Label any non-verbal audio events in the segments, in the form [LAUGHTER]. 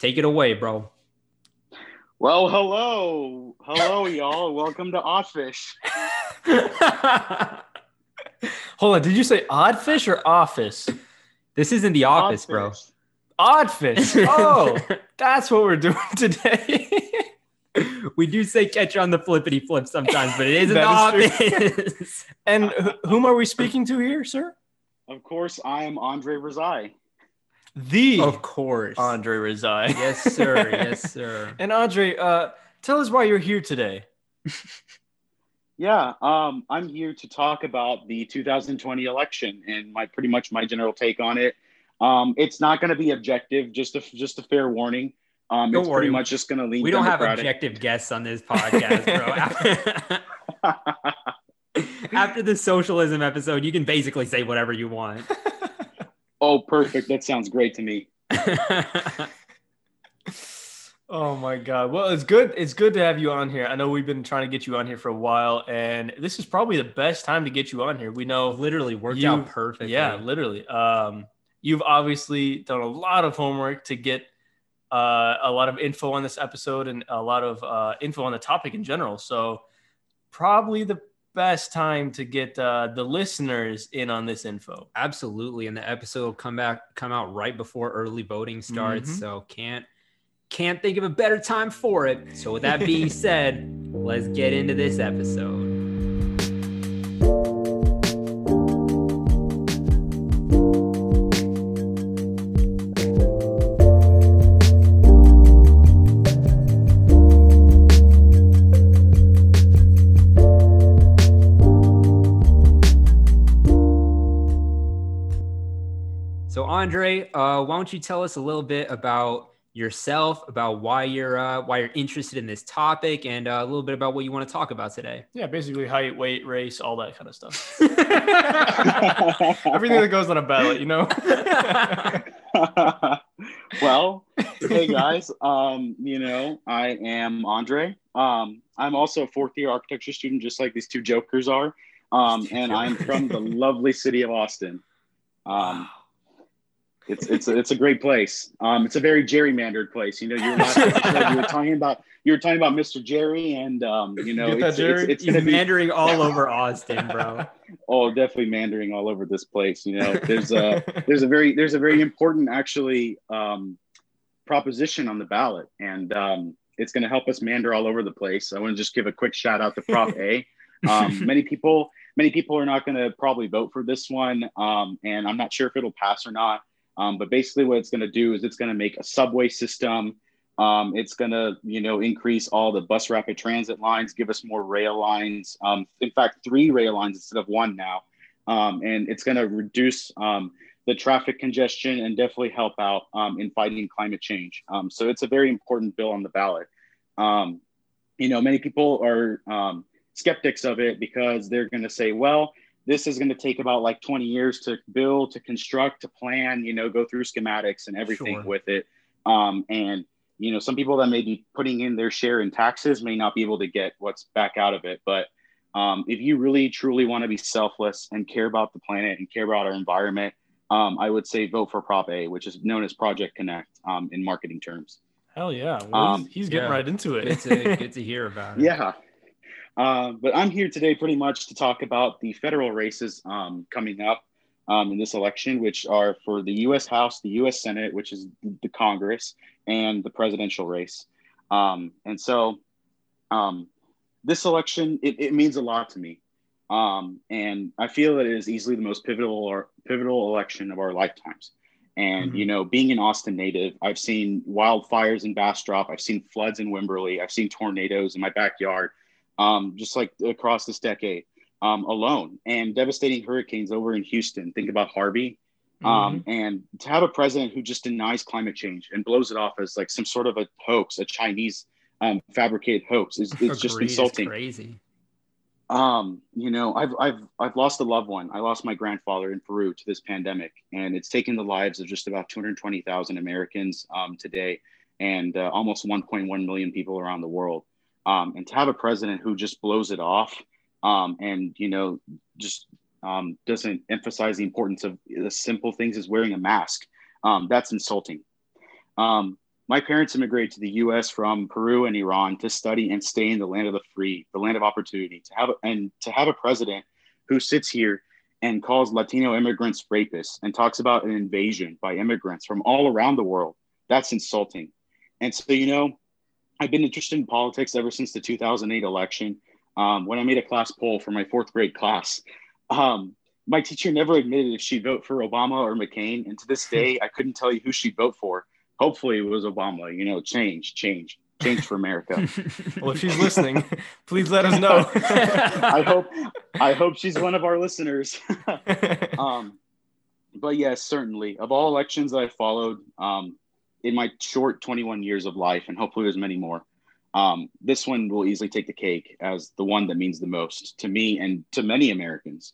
Take it away, bro. Well, hello, hello, y'all. [LAUGHS] Welcome to Oddfish. [LAUGHS] Hold on, did you say oddfish or office? This isn't the office, bro. Oddfish. Oddfish. [LAUGHS] Oh, that's what we're doing today. we do say catch on the flippity flip sometimes, but it isn't the That is office. and wh- whom are we speaking to here, sir? Of course, I am Andre Razai. The of course. Andre Rizai. Yes, sir. Yes, [LAUGHS] sir. And Andre, uh, tell us why you're here today. [LAUGHS] Yeah, um, I'm here to talk about the 2020 election and my pretty much my general take on it. Um, it's not going to be objective, just a just a fair warning. Um, Don't it's worry. pretty much just going to lean. We don't have objective guests on this podcast, bro. [LAUGHS] After the socialism episode, you can basically say whatever you want. Oh, perfect. That sounds great to me. [LAUGHS] Oh my god. Well, it's good. It's good to have you on here. I know we've been trying to get you on here for a while, and this is probably the best time to get you on here. We know Literally worked You- out perfect. Yeah, literally. Um, you've obviously done a lot of homework to get uh, a lot of info on this episode and a lot of uh, info on the topic in general. So, probably the best time to get uh, the listeners in on this info. Absolutely. And the episode will come back come out right before early voting starts. Mhm. So can't can't think of a better time for it. So with that being said, let's get into this episode. Andre, uh, why don't you tell us a little bit about yourself, about why you're uh, why you're interested in this topic, and uh, a little bit about what you want to talk about today. Yeah, basically height, weight, race, all that kind of stuff. [LAUGHS] Everything that goes on a ballot, you know. [LAUGHS] well, hey guys, um, you know, I am Andre. Um, I'm also a fourth year architecture student, just like these two jokers are. Um, and I'm from the lovely city of Austin. Um, it's it's a, it's a great place. Um, it's a very gerrymandered place. You know, you were, last you were talking about you were talking about Mr. Jerry, and um, you know, it's, Jerry? it's, it's be mandering all over Austin, bro. [LAUGHS] oh definitely mandering all over this place. You know, there's a there's a very there's a very important actually um, proposition on the ballot, and um, it's going to help us mander all over the place. I want to just give a quick shout out to Prop A. Um, [LAUGHS] many people many people are not going to probably vote for this one, um, and I'm not sure if it'll pass or not. Um, but basically, what it's going to do is it's going to make a subway system. Um, it's going to, you know, increase all the bus rapid transit lines, give us more rail lines. Um, in fact, three rail lines instead of one now. Um, and it's going to reduce um, the traffic congestion and definitely help out um, in fighting climate change. So it's a very important bill on the ballot. You know, many people are skeptics of it because they're going to say, well, this is going to take about like 20 years to build, to construct, to plan, you know, go through schematics and everything Sure. with it. Um, and, you know, some people that may be putting in their share in taxes may not be able to get what's back out of it. But um, if you really truly want to be selfless and care about the planet and care about our environment, um, I would say vote for Prop A, which is known as Project Connect um, in marketing terms. Hell yeah. Well, Um, he's, he's getting yeah. right into it. Good to good [LAUGHS] to hear about it. Yeah. Uh, but I'm here today pretty much to talk about the federal races um, coming up um, in this election, which are for the U.S. House, the U.S. Senate, which is the Congress, and the presidential race. Um, and so um, this election, it, it means a lot to me. Um, and I feel that it is easily the most pivotal or pivotal election of our lifetimes. And Mhm. you know, being an Austin native, I've seen wildfires in Bastrop, I've seen floods in Wimberley, I've seen tornadoes in my backyard, um, just like across this decade um, alone, and devastating hurricanes over in Houston. Think about Harvey, um, and to have a president who just denies climate change and blows it off as like some sort of a hoax, a Chinese um, fabricated hoax, is it's just Agreed, it's insulting. crazy. Um, you know, I've I've I've lost a loved one. I lost my grandfather in Peru to this pandemic, and it's taken the lives of just about 220,000 Americans um, today, and uh, almost 1.1 million people around the world. Um, and to have a president who just blows it off, um, and you know, just um, doesn't emphasize the importance of the simple things as wearing a mask, um, that's insulting. Um, my parents immigrated to the U.S. from Peru and Iran to study and stay in the land of the free, the land of opportunity. To have and to have a president who sits here and calls Latino immigrants rapists and talks about an invasion by immigrants from all around the world, that's insulting. And so, you know, I've been interested in politics ever since the 2008 election. Um, when I made a class poll for my fourth grade class, um, my teacher never admitted if she'd vote for Obama or McCain. And to this day, I couldn't tell you who she'd vote for. Hopefully, it was Obama. You know, change, change, change for America. [LAUGHS] well, if she's listening, [LAUGHS] please let us know. [LAUGHS] I hope, I hope she's one of our listeners. um, but yes, certainly, of all elections that I followed um, in my short 21 years of life, and hopefully there's many more, um, this one will easily take the cake as the one that means the most to me and to many Americans.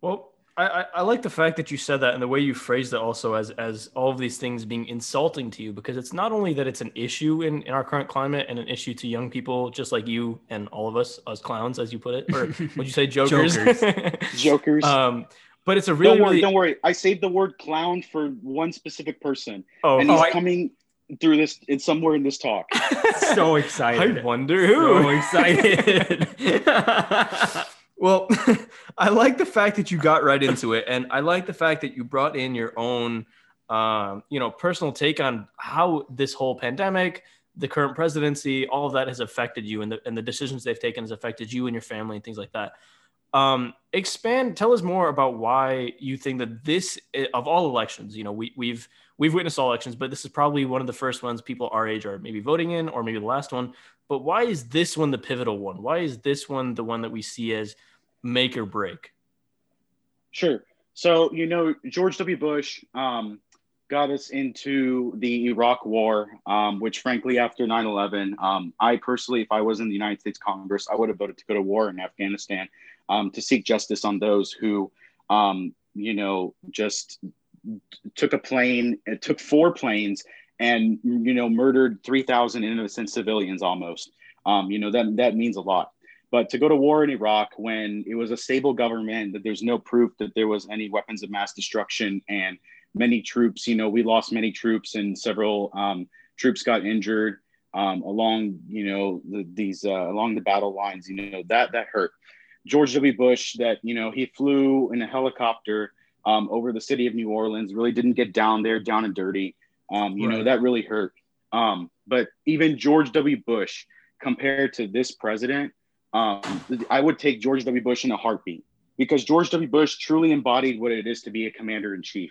Well, I, I, like the fact that you said that and the way you phrased it also as as all of these things being insulting to you because it's not only that it's an issue in, in our current climate and an issue to young people just like you and all of us as clowns as you put it or [LAUGHS] would you say jokers jokers, [LAUGHS] jokers. um but it's a really don't worry really... don't worry. I saved the word clown for one specific person. Oh and he's oh, coming through this it's somewhere in this talk. [LAUGHS] So excited. I wonder who. So excited. [LAUGHS] Well, [LAUGHS] I like the fact that you got right into it, and I like the fact that you brought in your own, um, you know, personal take on how this whole pandemic, the current presidency, all of that has affected you, and the and the decisions they've taken has affected you and your family and things like that. Um, expand. Tell us more about why you think that this, of all elections, you know, we we've we've witnessed all elections, but this is probably one of the first ones people our age are maybe voting in, or maybe the last one. But why is this one the pivotal one? Why is this one the one that we see as make or break? Sure. So, you know, George W. Bush um, got us into the Iraq War, um, which, frankly, after 9 11, um, I personally, if I was in the United States Congress, I would have voted to go to war in Afghanistan um, to seek justice on those who, um, you know, just took a plane, it took four planes and, you know, murdered 3,000 innocent civilians almost. Um, you know, that, that means a lot. But to go to war in Iraq when it was a stable government, that there's no proof that there was any weapons of mass destruction, and many troops, you know, we lost many troops, and several um, troops got injured um, along, you know, the, these uh, along the battle lines. You know, that that hurt. George W. Bush, that you know, he flew in a helicopter um, over the city of New Orleans, really didn't get down there, down and dirty. Um, you right. know, that really hurt. Um, but even George W. Bush, compared to this president, um, I would take George W. Bush in a heartbeat because George W. Bush truly embodied what it is to be a commander in chief.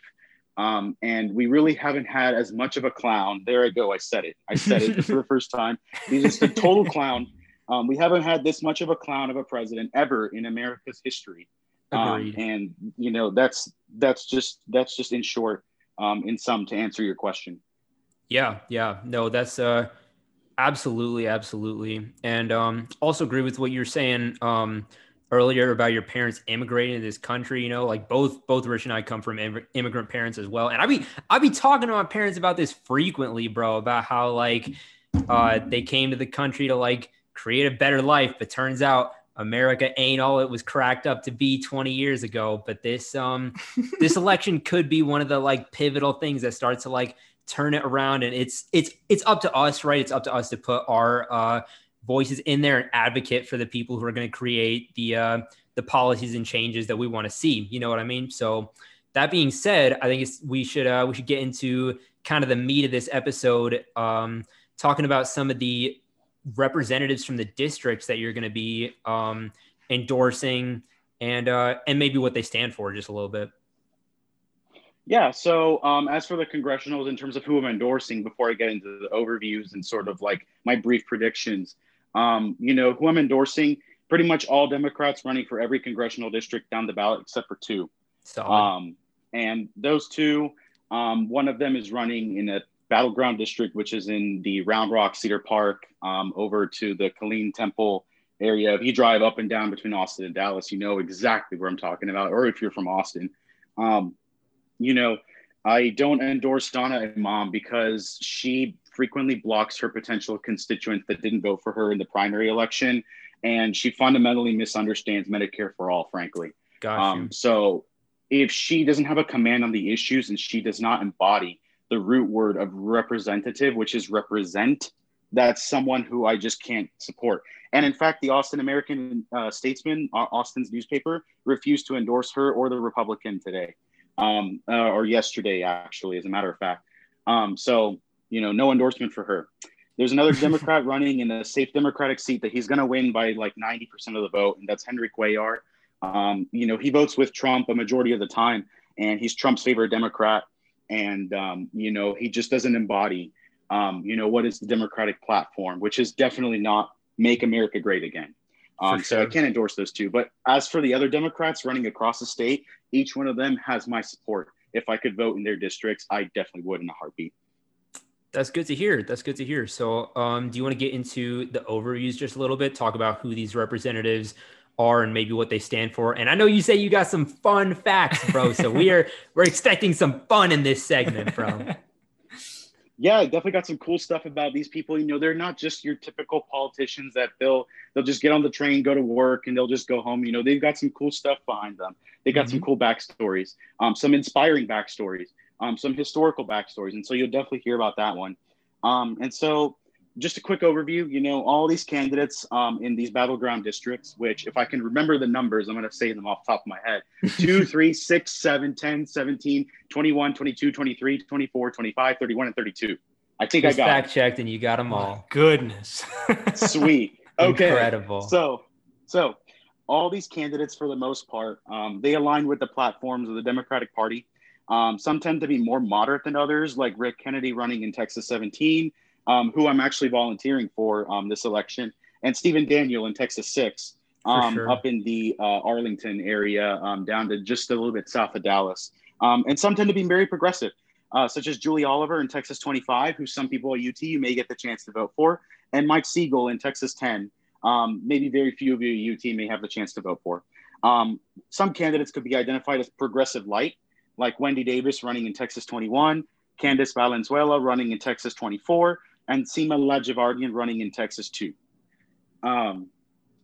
Um, and we really haven't had as much of a clown. There I go. I said it. I said it for the [LAUGHS] first time. He's just a total clown. Um, we haven't had this much of a clown of a president ever in America's history. Um, and you know that's that's just that's just in short, um, in sum, to answer your question. Yeah, yeah, no, that's uh, Absolutely, absolutely, and um, also agree with what you're saying um, earlier about your parents immigrating to this country. You know, like both both Rich and I come from immigrant parents as well, and I be I be talking to my parents about this frequently, bro, about how like uh, they came to the country to like create a better life, but turns out America ain't all it was cracked up to be 20 years ago. But this um [LAUGHS] this election could be one of the like pivotal things that starts to like turn it around and it's it's it's up to us right it's up to us to put our uh, voices in there and advocate for the people who are going to create the uh, the policies and changes that we want to see you know what i mean so that being said i think we should uh, we should get into kind of the meat of this episode um, talking about some of the representatives from the districts that you're going to be um, endorsing and uh, and maybe what they stand for just a little bit yeah. So, um, as for the congressionals, in terms of who I'm endorsing, before I get into the overviews and sort of like my brief predictions, um, you know, who I'm endorsing, pretty much all Democrats running for every congressional district down the ballot except for two. Um, and those two, um, one of them is running in a battleground district, which is in the Round Rock Cedar Park um, over to the Killeen Temple area. If you drive up and down between Austin and Dallas, you know exactly where I'm talking about, or if you're from Austin. Um, you know, I don't endorse Donna Imam because she frequently blocks her potential constituents that didn't vote for her in the primary election. And she fundamentally misunderstands Medicare for all, frankly. Gotcha. Um, so if she doesn't have a command on the issues and she does not embody the root word of representative, which is represent. That's someone who I just can't support. And in fact, the Austin American uh, Statesman, Austin's newspaper, refused to endorse her or the Republican today, um, uh, or yesterday, actually, as a matter of fact. Um, so, you know, no endorsement for her. There's another [LAUGHS] Democrat running in a safe Democratic seat that he's going to win by like 90% of the vote, and that's Henry Cuellar. Um, you know, he votes with Trump a majority of the time, and he's Trump's favorite Democrat. And, um, you know, he just doesn't embody, um, you know, what is the Democratic platform, which is definitely not make America great again. Um, sure. So I can't endorse those two. But as for the other Democrats running across the state, each one of them has my support. If I could vote in their districts, I definitely would in a heartbeat. That's good to hear. That's good to hear. So, um, do you want to get into the overviews just a little bit? Talk about who these representatives are and maybe what they stand for. And I know you say you got some fun facts, bro. so we are [LAUGHS] we're expecting some fun in this segment, bro. [LAUGHS] yeah, definitely got some cool stuff about these people. You know, they're not just your typical politicians that they'll they'll just get on the train, go to work, and they'll just go home. You know, they've got some cool stuff behind them. They got mm-hmm. some cool backstories, um, some inspiring backstories, um, some historical backstories, and so you'll definitely hear about that one. Um, and so just a quick overview, you know, all these candidates um, in these battleground districts, which if I can remember the numbers, I'm going to say them off the top of my head [LAUGHS] 2, 3, 6, 7, 10, 17, 21, 22, 23, 24, 25, 31, and 32. I think Just I got fact checked and you got them all. Goodness. [LAUGHS] Sweet. Okay. Incredible. So, so all these candidates, for the most part, um, they align with the platforms of the Democratic Party. Um, some tend to be more moderate than others, like Rick Kennedy running in Texas 17 um, who I'm actually volunteering for um, this election, and Stephen Daniel in Texas 6, um, sure. up in the uh, Arlington area, um, down to just a little bit south of Dallas. Um, and some tend to be very progressive, uh, such as Julie Oliver in Texas 25, who some people at UT you may get the chance to vote for, and Mike Siegel in Texas 10. Um, maybe very few of you at UT may have the chance to vote for. some candidates could be identified as progressive light, like Wendy Davis running in Texas 21, Candice Valenzuela running in Texas 24, and Sima Ladjevardian running in Texas 2. Um,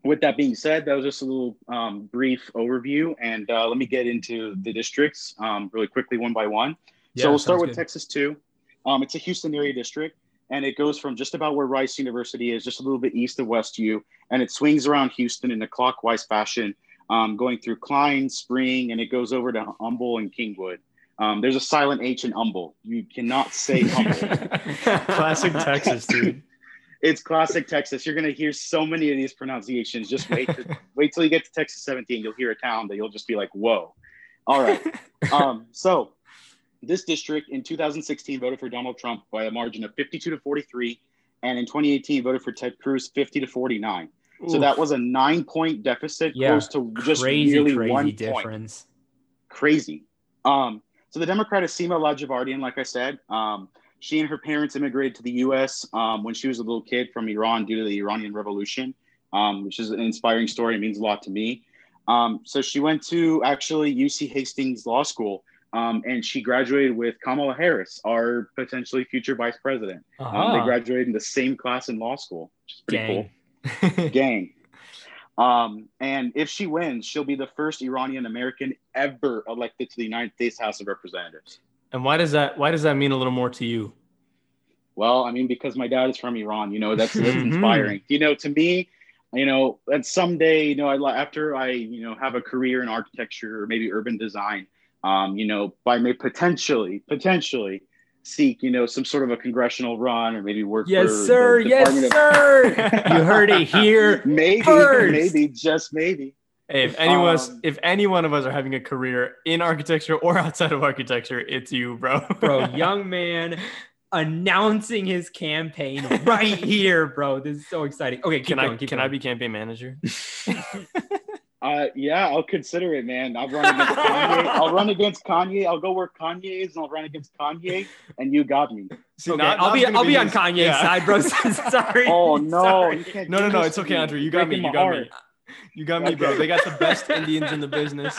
with that being said, that was just a little um, brief overview, and uh, let me get into the districts um, really quickly, one by one. Yeah, so we'll start with good. Texas two. Um, it's a Houston area district, and it goes from just about where Rice University is, just a little bit east of West U, and it swings around Houston in a clockwise fashion, um, going through Klein, Spring, and it goes over to Humble and Kingwood. Um, there's a silent H in humble. You cannot say [LAUGHS] humble. classic Texas, dude. [LAUGHS] It's classic Texas. You're gonna hear so many of these pronunciations. Just wait, to, [LAUGHS] wait till you get to Texas 17. You'll hear a town that you'll just be like, "Whoa!" All right. Um, so this district in 2016 voted for Donald Trump by a margin of 52 to 43, and in 2018 voted for Ted Cruz 50 to 49. Oof. So that was a nine-point deficit, yeah, close to just crazy, nearly crazy one difference. Point. Crazy. Um, so the Democrat is Sima Ladjevardian, like I said. Um, she and her parents immigrated to the U.S. Um, when she was a little kid from Iran due to the Iranian Revolution, um, which is an inspiring story. It means a lot to me. Um, so she went to actually UC Hastings Law School, um, and she graduated with Kamala Harris, our potentially future vice president. Uh-huh. they graduated in the same class in law school, which is pretty Gang. cool. Gang. Um, and if she wins, she'll be the first Iranian American ever elected to the United States House of Representatives. And why does that why does that mean a little more to you? Well, I mean, because my dad is from Iran, you know, that's, [LAUGHS] that's mm-hmm. inspiring. You know, to me, you know, that someday, you know, I, after I, you know, have a career in architecture or maybe urban design, um, you know, by may potentially, potentially, seek, you know, some sort of a congressional run or maybe work. Yes, sir. yes, of- sir. [LAUGHS] you heard it here. maybe, first. maybe, just maybe. Hey, if anyone, um, if any one of us are having a career in architecture or outside of architecture, it's you, bro. bro, [LAUGHS] young man announcing his campaign [LAUGHS] right here, bro. This is so exciting. Okay, can going, I can going. I be campaign manager? Uh, yeah, I'll consider it, man. I'll run against Kanye. [LAUGHS] I'll run against Kanye. I'll go where Kanye is, and I'll run against Kanye, and you got me. See, okay, not, I'll be I'll be, be on Kanye's yeah. side, bro. [LAUGHS] Sorry. Oh no, Sorry. no, no, no. It's okay, Andrew. You got me. You got heart. me. You got me, okay. bro. They got the best [LAUGHS] Indians in the business.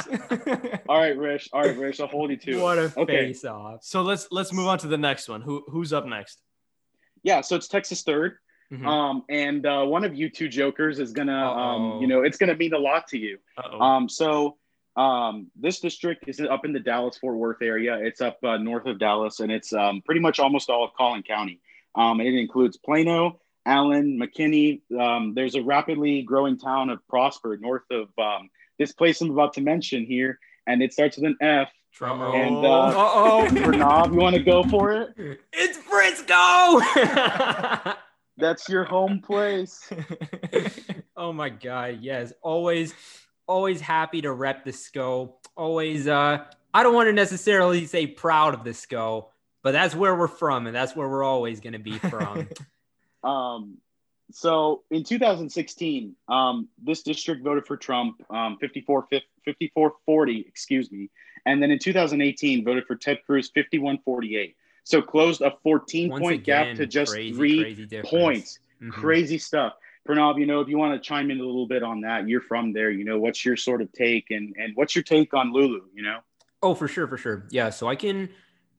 All right, Rich. All right, Rich. I'll hold you to. What a okay. face off. So let's let's move on to the next one. Who who's up next? Yeah, so it's Texas third. Mm-hmm. Um, and uh, one of you two jokers is gonna, um, you know, it's gonna mean a lot to you. Uh-oh. Um, so Um, this district is up in the Dallas Fort Worth area. It's up uh, north of Dallas, and it's um, pretty much almost all of Collin County. Um, it includes Plano, Allen, McKinney. Um, there's a rapidly growing town of Prosper north of um, this place I'm about to mention here, and it starts with an F. Drum And roll. uh, Uh-oh. Pranav, you want to go for it? it's Frisco. [LAUGHS] That's your home place. [LAUGHS] oh my god, yes. Always always happy to rep the SCO. Always uh I don't want to necessarily say proud of the SCO, but that's where we're from and that's where we're always going to be from. [LAUGHS] Um, so in 2016, um, this district voted for Trump, um, 54, 40, excuse me. And then in 2018, voted for Ted Cruz, 5148. So closed a 14 Once point gap to just crazy, three crazy points. Mhm. Crazy stuff. Pranav, you know, if you want to chime in a little bit on that, you're from there. You know, what's your sort of take and, and what's your take on Lulu, you know? Oh, for sure, for sure. Yeah, so I can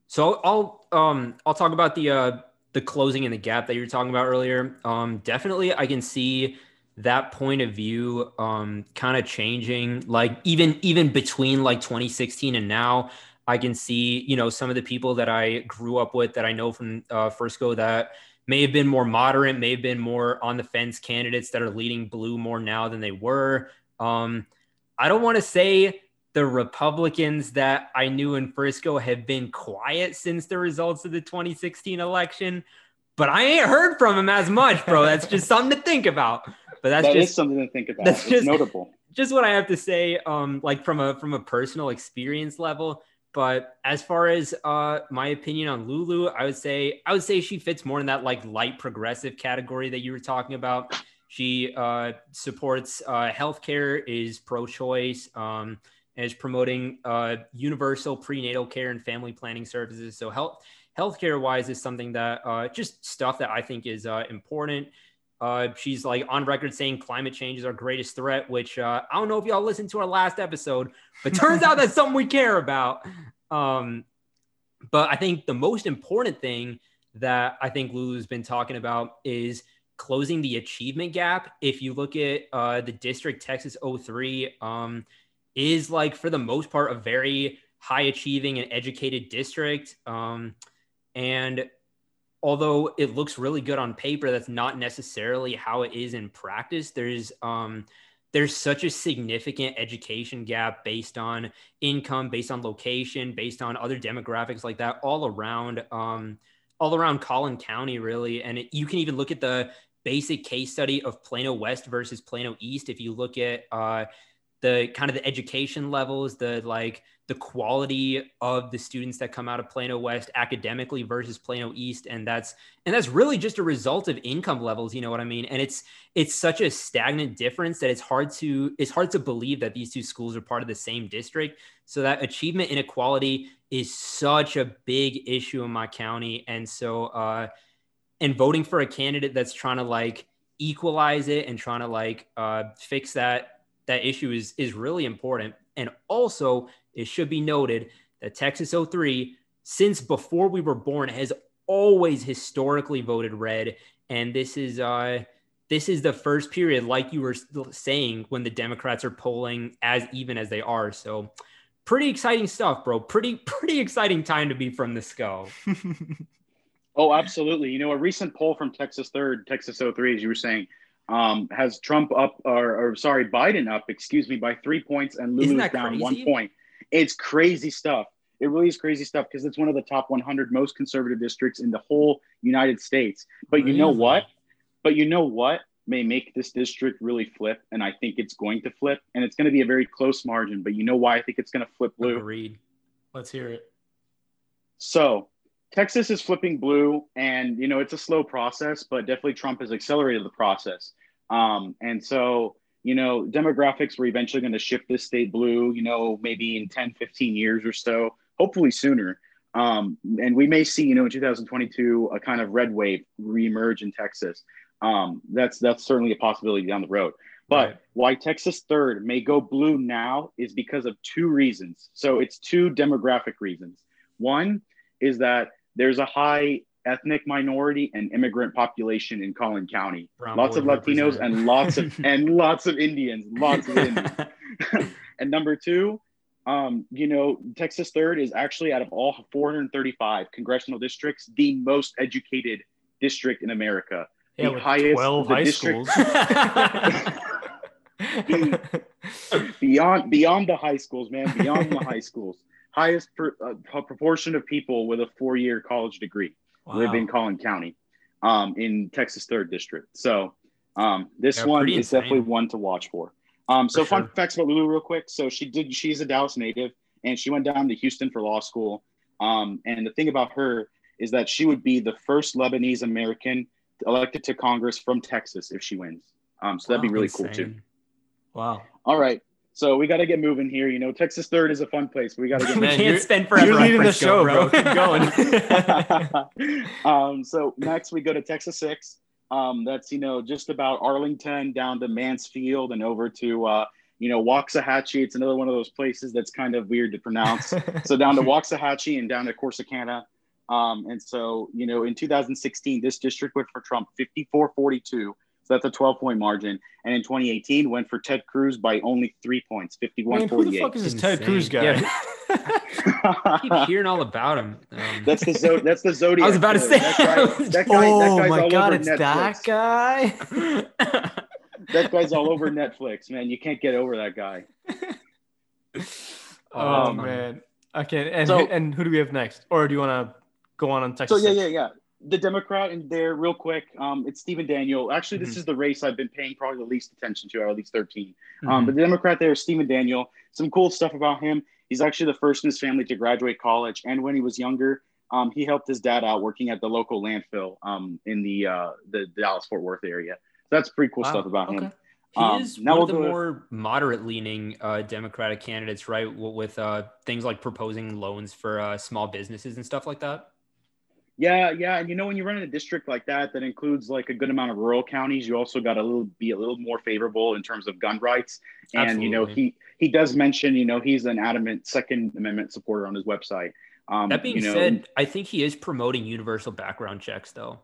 so I'll um I'll talk about the uh the closing and the gap that you were talking about earlier. Um definitely I can see that point of view um kind of changing like even even between like 2016 and now I can see, you know, some of the people that I grew up with that I know from uh Frisco that may have been more moderate, may have been more on the fence candidates that are leading blue more now than they were. Um I don't want to say the Republicans that I knew in Frisco have been quiet since the results of the 2016 election, but I ain't heard from them as much, bro. That's just [LAUGHS] something to think about. But that's That is just something to think about. that's It's just- notable. just what I have to say, um, like from a from a personal experience level. But as far as uh, my opinion on Lulu, I would say I would say she fits more in that like light progressive category that you were talking about. She uh, supports uh, healthcare, is pro-choice, um, is promoting uh, universal prenatal care and family planning services. So health healthcare wise is something that uh, just stuff that I think is uh, important. Uh, she's like on record saying climate change is our greatest threat, which uh, I don't know if y'all listened to our last episode, but turns out that's something we care about. Um, but I think the most important thing that I think Lulu's been talking about is closing the achievement gap. If you look at uh, the district Texas 03, um, is like for the most part a very high achieving and educated district. Um, and although it looks really good on paper, that's not necessarily how it is in practice. There's um, there's such a significant education gap based on income, based on location, based on other demographics like that, all around um, all around Collin County, really. And it, you can even look at the basic case study of Plano West versus Plano East. If you look at uh, the kind of the education levels, the like the quality of the students that come out of Plano West academically versus Plano East, and that's and that's really just a result of income levels. You know what I mean? And it's it's such a stagnant difference that it's hard to it's hard to believe that these two schools are part of the same district. So that achievement inequality is such a big issue in my county, and so uh, and voting for a candidate that's trying to like equalize it and trying to like uh, fix that that issue is is really important. And also, it should be noted that Texas 03, since before we were born, has always historically voted red. And this is uh this is the first period, like you were saying, when the Democrats are polling as even as they are. So pretty exciting stuff, bro. Pretty, [LAUGHS] pretty exciting time to be from the SCO. [LAUGHS] Oh, absolutely. You know, a recent poll from Texas Third, Texas 03, as you were saying, um, has Trump up, or, or sorry, Biden up, excuse me, by three points and Lulu's down crazy? one point. It's crazy stuff. It really is crazy stuff because it's one of the top 100 most conservative districts in the whole United States. But you know what? But you know what may make this district really flip? And I think it's going to flip. And it's going to be a very close margin. But you know why I think it's going to flip blue? Agreed. Let's hear it. So Texas is flipping blue, and you know it's a slow process, but definitely Trump has accelerated the process. Um, and so you know demographics were eventually going to shift this state blue. You know maybe in 10, 15 years or so, hopefully sooner. Um, and we may see you know in 2022 a kind of red wave reemerge in Texas. Um, that's that's certainly a possibility down the road. But Right. why Texas third may go blue now is because of two reasons. So it's two demographic reasons. One is that there's a high ethnic minority and immigrant population in Collin County. Brown lots of Latinos and lots of [LAUGHS] and lots of Indians, lots of Indians. [LAUGHS] and number two Um, you know, Texas third is actually out of all 435 congressional districts, the most educated district in America. Yeah, the highest 12 the high district- schools. [LAUGHS] beyond beyond the high schools, man, beyond the high schools. Highest per, uh, proportion of people with a four-year college degree live in Collin County, um, in Texas Third District. So um, this one is definitely one to watch for. Um, so For fun sure. facts about Lulu, real quick. So she did. She's a Dallas native, and she went down to Houston for law school. Um, and the thing about her is that she would be the first Lebanese American elected to Congress from Texas if she wins. Um, so that'd be Wow, really cool too. Wow. All right. So we got to get moving here. You know, Texas third is a fun place. We got to get we [LAUGHS] Man, can't you're- spend forever You're leading the show, bro. Keep going. [LAUGHS] [LAUGHS] um, so next we go to Texas six. Um, that's you know just about Arlington down to Mansfield and over to uh, you know Waxahachie. It's another one of those places that's kind of weird to pronounce. so down to Waxahachie and down to Corsicana. Um, and so you know in 2016 this district went for Trump 54-42. So that's a 12 point margin. And in 2018 went for Ted Cruz by only three points, 51 Man, who the fuck is this Ted Insane. Cruz guy? Yeah. I [LAUGHS] keep hearing all about him. Um, [LAUGHS] That's the zo- that's the Zodiac. I was about to say- that [LAUGHS] guy. That guy, oh that guy's my all god, over it's Netflix. that guy. That guy's all over Netflix, man. You can't get over that guy. Oh Um, man. Okay, and so- and who do we have next? Or do you want to go on on Texas? So Texas? yeah, yeah, yeah. The Democrat in there, real quick. Um, it's Stephen Daniel. Actually, this Mhm. is the race I've been paying probably the least attention to, out of these 13. Mhm. Um, but the Democrat there is Stephen Daniel. Some cool stuff about him. He's actually the first in his family to graduate college, and when he was younger, um, he helped his dad out working at the local landfill um, in the uh, the Dallas Fort Worth area. So that's pretty cool Wow, stuff about him. He Um, is now one of we'll the more moderate-leaning uh, Democratic candidates, right? With uh, things like proposing loans for uh, small businesses and stuff like that. Yeah, yeah, and you know when you run in a district like that that includes like a good amount of rural counties, you also got to little be a little more favorable in terms of gun rights. And you know he he does mention you know he's an adamant Second Amendment supporter on his website. Um, That being you know, said, I think he is promoting universal background checks, though.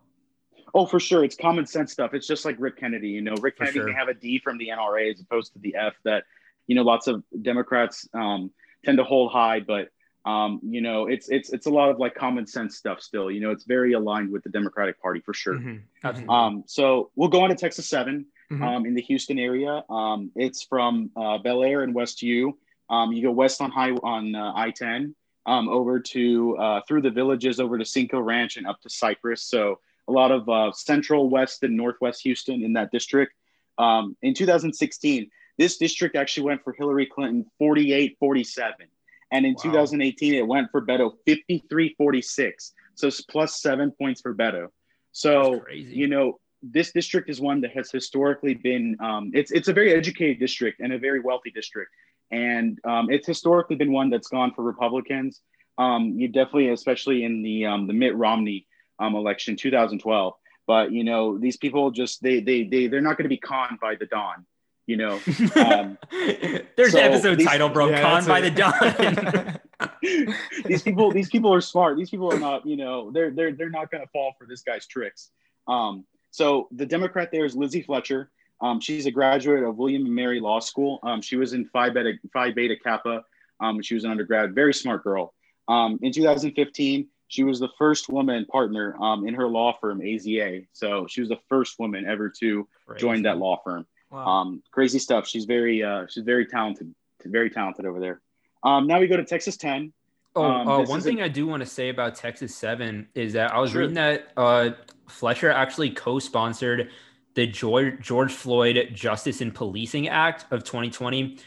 oh for sure, it's common sense stuff. It's just like Rick Kennedy. You know, Rick For Kennedy sure. may have a D from the NRA as opposed to the F that you know lots of Democrats um, tend to hold high, but. Um, you know, it's it's it's a lot of like common sense stuff still. You know, it's very aligned with the Democratic Party for sure. Mhm, Absolutely. Um, so we'll go on to Texas 7 Mhm. um, in the Houston area. Um, it's from uh, Bellaire and West U. Um, you go west on high on uh, I-10 um, over to uh, through the villages over to Cinco Ranch and up to Cypress. So a lot of uh, central west and northwest Houston in that district. Um, in 2016, this district actually went for Hillary Clinton 48 47. And in Wow. 2018, it went for Beto 53 46. So it's plus seven points for Beto. So, you know, this district is one that has historically been, um, it's, it's a very educated district and a very wealthy district. And um, it's historically been one that's gone for Republicans. Um, you definitely, especially in the, um, the Mitt Romney um, election, 2012. But, you know, these people just, they, they, they, they're not going to be conned by the Don, you know. um, [LAUGHS] There's so the episode these- title, bro. Yeah, Con by it. the Don. [LAUGHS] [LAUGHS] these people these people are smart these people are not you know they're they're they're not going to fall for this guy's tricks um so the democrat there is lizzie fletcher um she's a graduate of william and mary law school um she was in phi beta phi beta kappa um when she was an undergrad very smart girl um in 2015 she was the first woman partner um, in her law firm AZA. So she was the first woman ever to join that law firm. Wow. Um, crazy stuff. She's very, uh, she's very talented, very talented over there. Um, now we go to Texas 10. Oh, Um, uh, one thing a- I do want to say about Texas Seven is that I was Sure. reading that uh, Fletcher actually co-sponsored the George George Floyd Justice and Policing Act of 2020.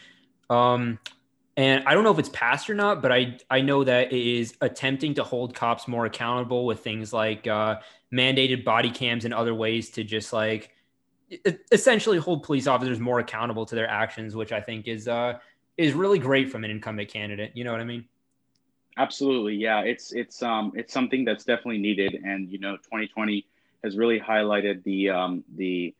Um, and I don't know if it's passed or not, but I I know that it is attempting to hold cops more accountable with things like uh, mandated body cams and other ways to just like essentially hold police officers more accountable to their actions, which I think is uh, is really great from an incumbent candidate. You know what I mean? Absolutely, yeah. It's it's um it's something that's definitely needed, and you know, 2020 has really highlighted the um the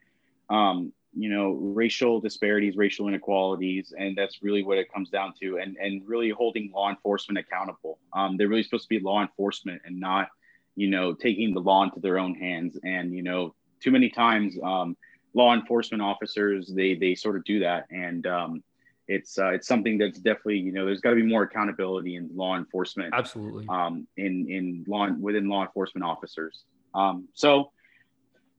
um you know racial disparities, racial inequalities, and that's really what it comes down to, and and really holding law enforcement accountable. Um, they're really supposed to be law enforcement and not you know taking the law into their own hands, and you know, too many times um, law enforcement officers they they sort of do that, and um, it's uh, it's something that's definitely you know there's got to be more accountability in law enforcement absolutely. um, in in law within law enforcement officers. Um, so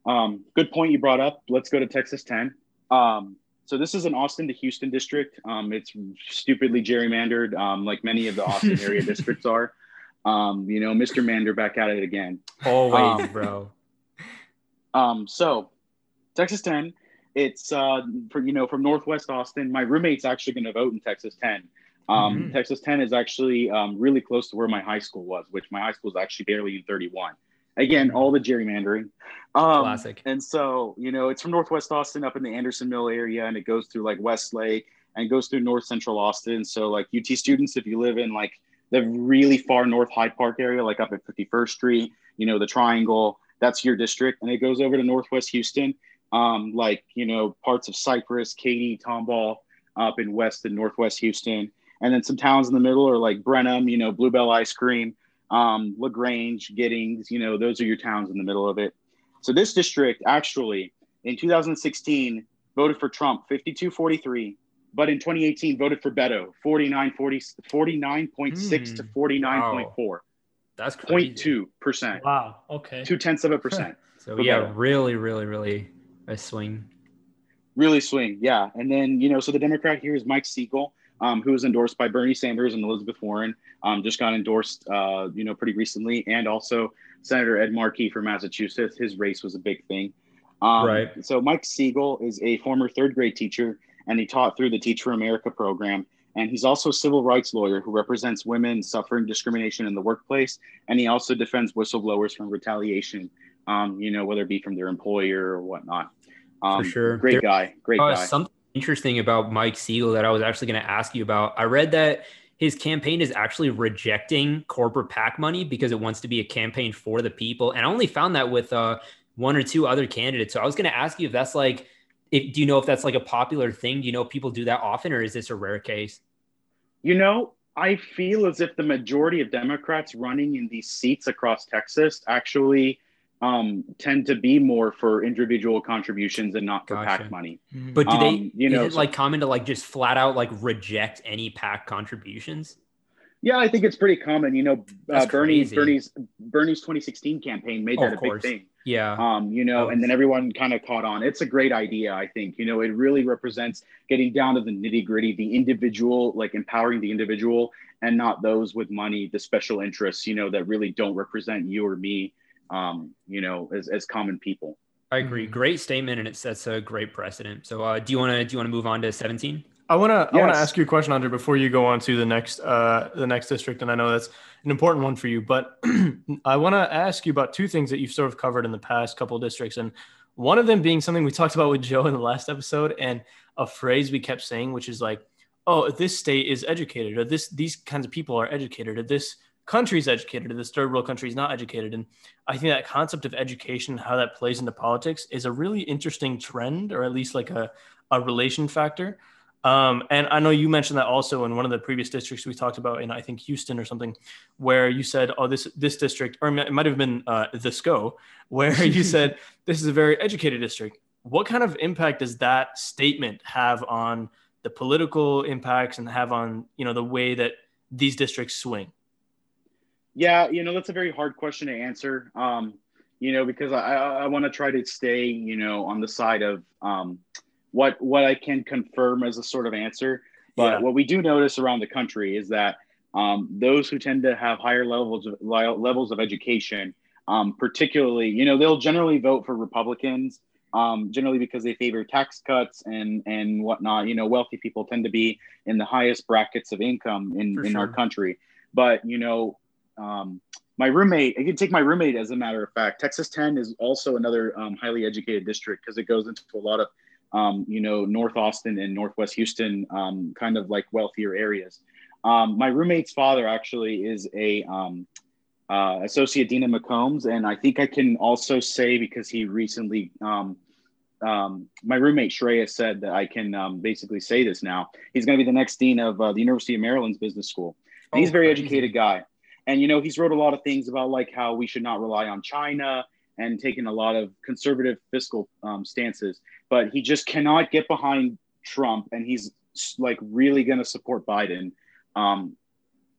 um, good point you brought up. Let's go to texas 10 um, so this is an austin to houston district. Um, it's stupidly gerrymandered um, like many of the austin [LAUGHS] area districts are. Um, you know mr mander back at it again. Always bro. Um, so texas 10 it's uh, for you know from Northwest Austin. My roommate's actually going to vote in Texas 10. Um, mm-hmm. Texas 10 is actually um, really close to where my high school was, which my high school is actually barely in 31. Again, all the gerrymandering. Um, Classic. And so, you know, it's from Northwest Austin up in the Anderson Mill area, and it goes through like Westlake and goes through North Central Austin. So, like UT students, if you live in like the really far North Hyde Park area, like up at 51st Street, you know, the Triangle, that's your district, and it goes over to Northwest Houston um, like you know parts of Cypress, Katy, Tomball, up in West and Northwest Houston, and then some towns in the middle are like Brenham, you know, Bluebell Ice Cream, um, Lagrange, Giddings, you know, those are your towns in the middle of it. So this district actually in 2016 voted for Trump 52-43, but in 2018 voted for Beto 49 40, 49.6 mm, to 49.4. Wow. That's 0.2 percent. Wow. Okay. Two tenths of a percent. so yeah, Beto. really, really, really a swing. Really swing, yeah. And then you know, so the Democrat here is Mike Siegel, um, who was endorsed by Bernie Sanders and Elizabeth Warren. Um, just got endorsed, uh, you know, pretty recently, and also Senator Ed Markey from Massachusetts. His race was a big thing. Um, right. So Mike Siegel is a former third grade teacher, and he taught through the Teach for America program. And he's also a civil rights lawyer who represents women suffering discrimination in the workplace. And he also defends whistleblowers from retaliation, um, you know, whether it be from their employer or whatnot. Um, For sure. Great there, guy. Great uh, guy. Something interesting about Mike Siegel that I was actually going to ask you about. I read that his campaign is actually rejecting corporate PAC money because it wants to be a campaign for the people. And I only found that with uh, one or two other candidates. So I was going to ask you if that's like, if, do you know if that's like a popular thing? Do you know if people do that often or is this a rare case? You know, I feel as if the majority of Democrats running in these seats across Texas actually um, tend to be more for individual contributions and not for gotcha. PAC money. Mm-hmm. But do they, um, you know, like common to like just flat out like reject any PAC contributions? Yeah, I think it's pretty common. You know, uh, Bernie, Bernie's Bernie's 2016 campaign made that oh, a big thing. Yeah. Um, you know, and then everyone kind of caught on. It's a great idea, I think. You know, it really represents getting down to the nitty gritty, the individual, like empowering the individual, and not those with money, the special interests. You know, that really don't represent you or me um, you know, as, as common people. I agree. Mm-hmm. Great statement, and it sets a great precedent. So, uh, do you want to do you want to move on to seventeen? I want to yes. I want to ask you a question, Andre, before you go on to the next uh, the next district, and I know that's an important one for you. But [CLEARS THROAT] I want to ask you about two things that you've sort of covered in the past couple districts, and one of them being something we talked about with Joe in the last episode, and a phrase we kept saying, which is like, "Oh, this state is educated," or "This these kinds of people are educated," or "This country's educated and this third world country is not educated. And I think that concept of education, how that plays into politics, is a really interesting trend, or at least like a, a relation factor. Um, and I know you mentioned that also in one of the previous districts we talked about in I think Houston or something, where you said, "Oh, this this district," or it might have been uh, the SCO, [LAUGHS] where you [LAUGHS] said this is a very educated district. What kind of impact does that statement have on the political impacts and have on you know the way that these districts swing? Yeah, you know, that's a very hard question to answer. Um, you know, because I, I want to try to stay, you know, on the side of um, what what I can confirm as a sort of answer. But yeah. what we do notice around the country is that um, those who tend to have higher levels of levels of education, um, particularly, you know, they'll generally vote for Republicans, um, generally because they favor tax cuts and and whatnot. You know, wealthy people tend to be in the highest brackets of income in in sure. our country. But you know, um, my roommate, I can take my roommate as a matter of fact. Texas 10 is also another um, highly educated district because it goes into a lot of, um, you know, North Austin and Northwest Houston, um, kind of like wealthier areas. Um, my roommate's father actually is a um, uh, associate dean of McCombs, and I think I can also say because he recently, um, my roommate Shreya said that I can basically say this now. He's going to be the next dean of uh, the University of Maryland's business school. Oh, he's a very educated guy and you know he's wrote a lot of things about like how we should not rely on china and taken a lot of conservative fiscal um, stances but he just cannot get behind trump and he's like really going to support Biden, um,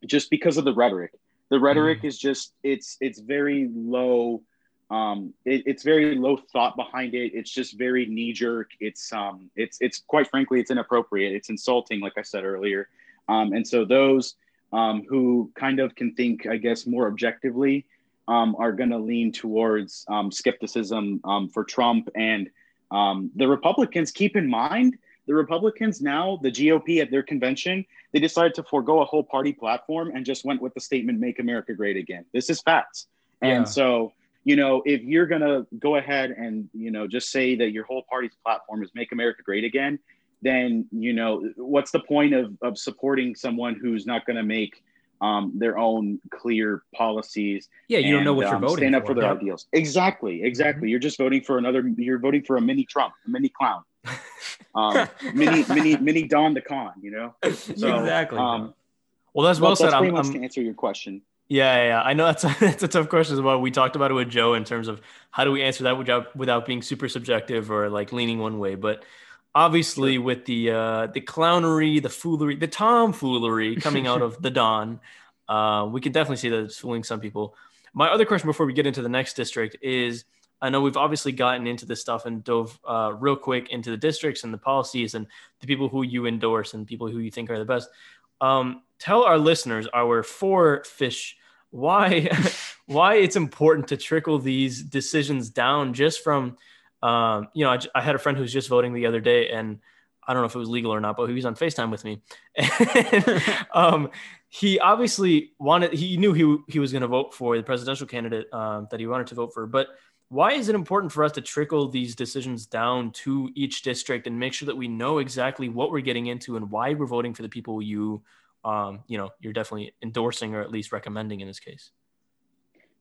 just because of the rhetoric. The rhetoric mm. is just it's it's very low. Um, it, it's very low thought behind it. It's just very knee jerk. It's um, it's it's quite frankly, it's inappropriate. It's insulting, like I said earlier. Um, and so those um, who kind of can think, I guess, more objectively, um, are going to lean towards um, skepticism um, for Trump and um, the Republicans. Keep in mind, the Republicans now, the GOP at their convention, they decided to forego a whole party platform and just went with the statement "Make America Great Again." This is facts, yeah. and so you know if you're going to go ahead and you know just say that your whole party's platform is "Make America Great Again," then you know what's the point of of supporting someone who's not going to make um, their own clear policies. Yeah, you and, don't know what you're um, voting. Stand up for, for their ideals. Exactly, exactly. Mm-hmm. You're just voting for another. You're voting for a mini Trump, a mini clown, [LAUGHS] um, mini mini mini Don the Con. You know. So, exactly. Um, well, that's well said. That's pretty I'm, much I'm, to answer your question. Yeah, yeah, I know that's a, [LAUGHS] that's a tough question as well. We talked about it with Joe in terms of how do we answer that without without being super subjective or like leaning one way, but obviously sure. with the uh, the clownery, the foolery, the tomfoolery coming out of [LAUGHS] the Don, uh, we can definitely see that it's fooling some people. My other question before we get into the next district is I know we've obviously gotten into this stuff and dove uh, real quick into the districts and the policies and the people who you endorse and people who you think are the best. Um, tell our listeners, our four fish, why [LAUGHS] why it's important to trickle these decisions down just from um, you know, I, I, had a friend who was just voting the other day, and I don't know if it was legal or not, but he was on Facetime with me. [LAUGHS] And, [LAUGHS] um, he obviously wanted, he knew he he was going to vote for the presidential candidate um, that he wanted to vote for. But why is it important for us to trickle these decisions down to each district and make sure that we know exactly what we're getting into and why we're voting for the people you, um, you know, you're definitely endorsing or at least recommending in this case?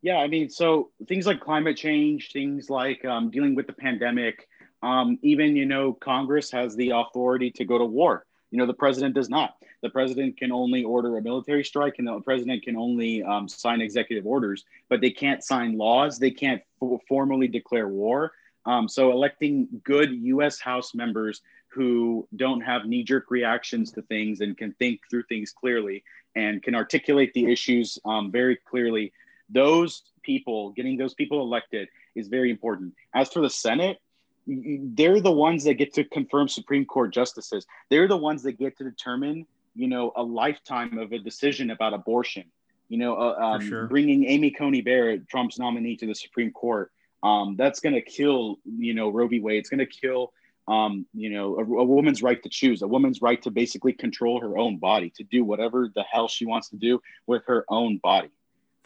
Yeah, I mean, so things like climate change, things like um, dealing with the pandemic, um, even, you know, Congress has the authority to go to war. You know, the president does not. The president can only order a military strike and the president can only um, sign executive orders, but they can't sign laws. They can't f- formally declare war. Um, so electing good U.S. House members who don't have knee jerk reactions to things and can think through things clearly and can articulate the issues um, very clearly those people, getting those people elected is very important. As for the Senate, they're the ones that get to confirm Supreme Court justices. They're the ones that get to determine, you know, a lifetime of a decision about abortion. You know, uh, um, sure. bringing Amy Coney Barrett, Trump's nominee, to the Supreme Court. Um, that's going to kill, you know, Roe v. Wade. It's going to kill, um, you know, a, a, woman's right to choose, a woman's right to basically control her own body, to do whatever the hell she wants to do with her own body.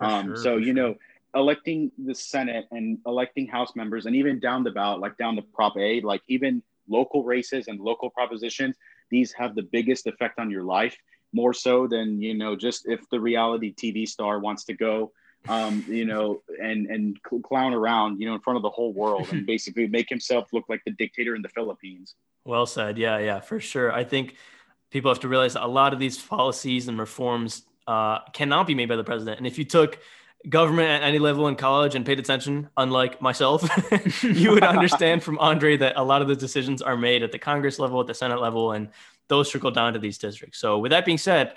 Um, sure, so, you sure. know, electing the Senate and electing House members, and even down the ballot, like down the Prop A, like even local races and local propositions, these have the biggest effect on your life, more so than, you know, just if the reality TV star wants to go um, you know, and and clown around, you know, in front of the whole world and [LAUGHS] basically make himself look like the dictator in the Philippines. Well said. Yeah, yeah, for sure. I think people have to realize a lot of these policies and reforms uh, cannot be made by the president. And if you took government at any level in college and paid attention, unlike myself, [LAUGHS] you would understand from Andre that a lot of the decisions are made at the Congress level, at the Senate level, and those trickle down to these districts. So, with that being said,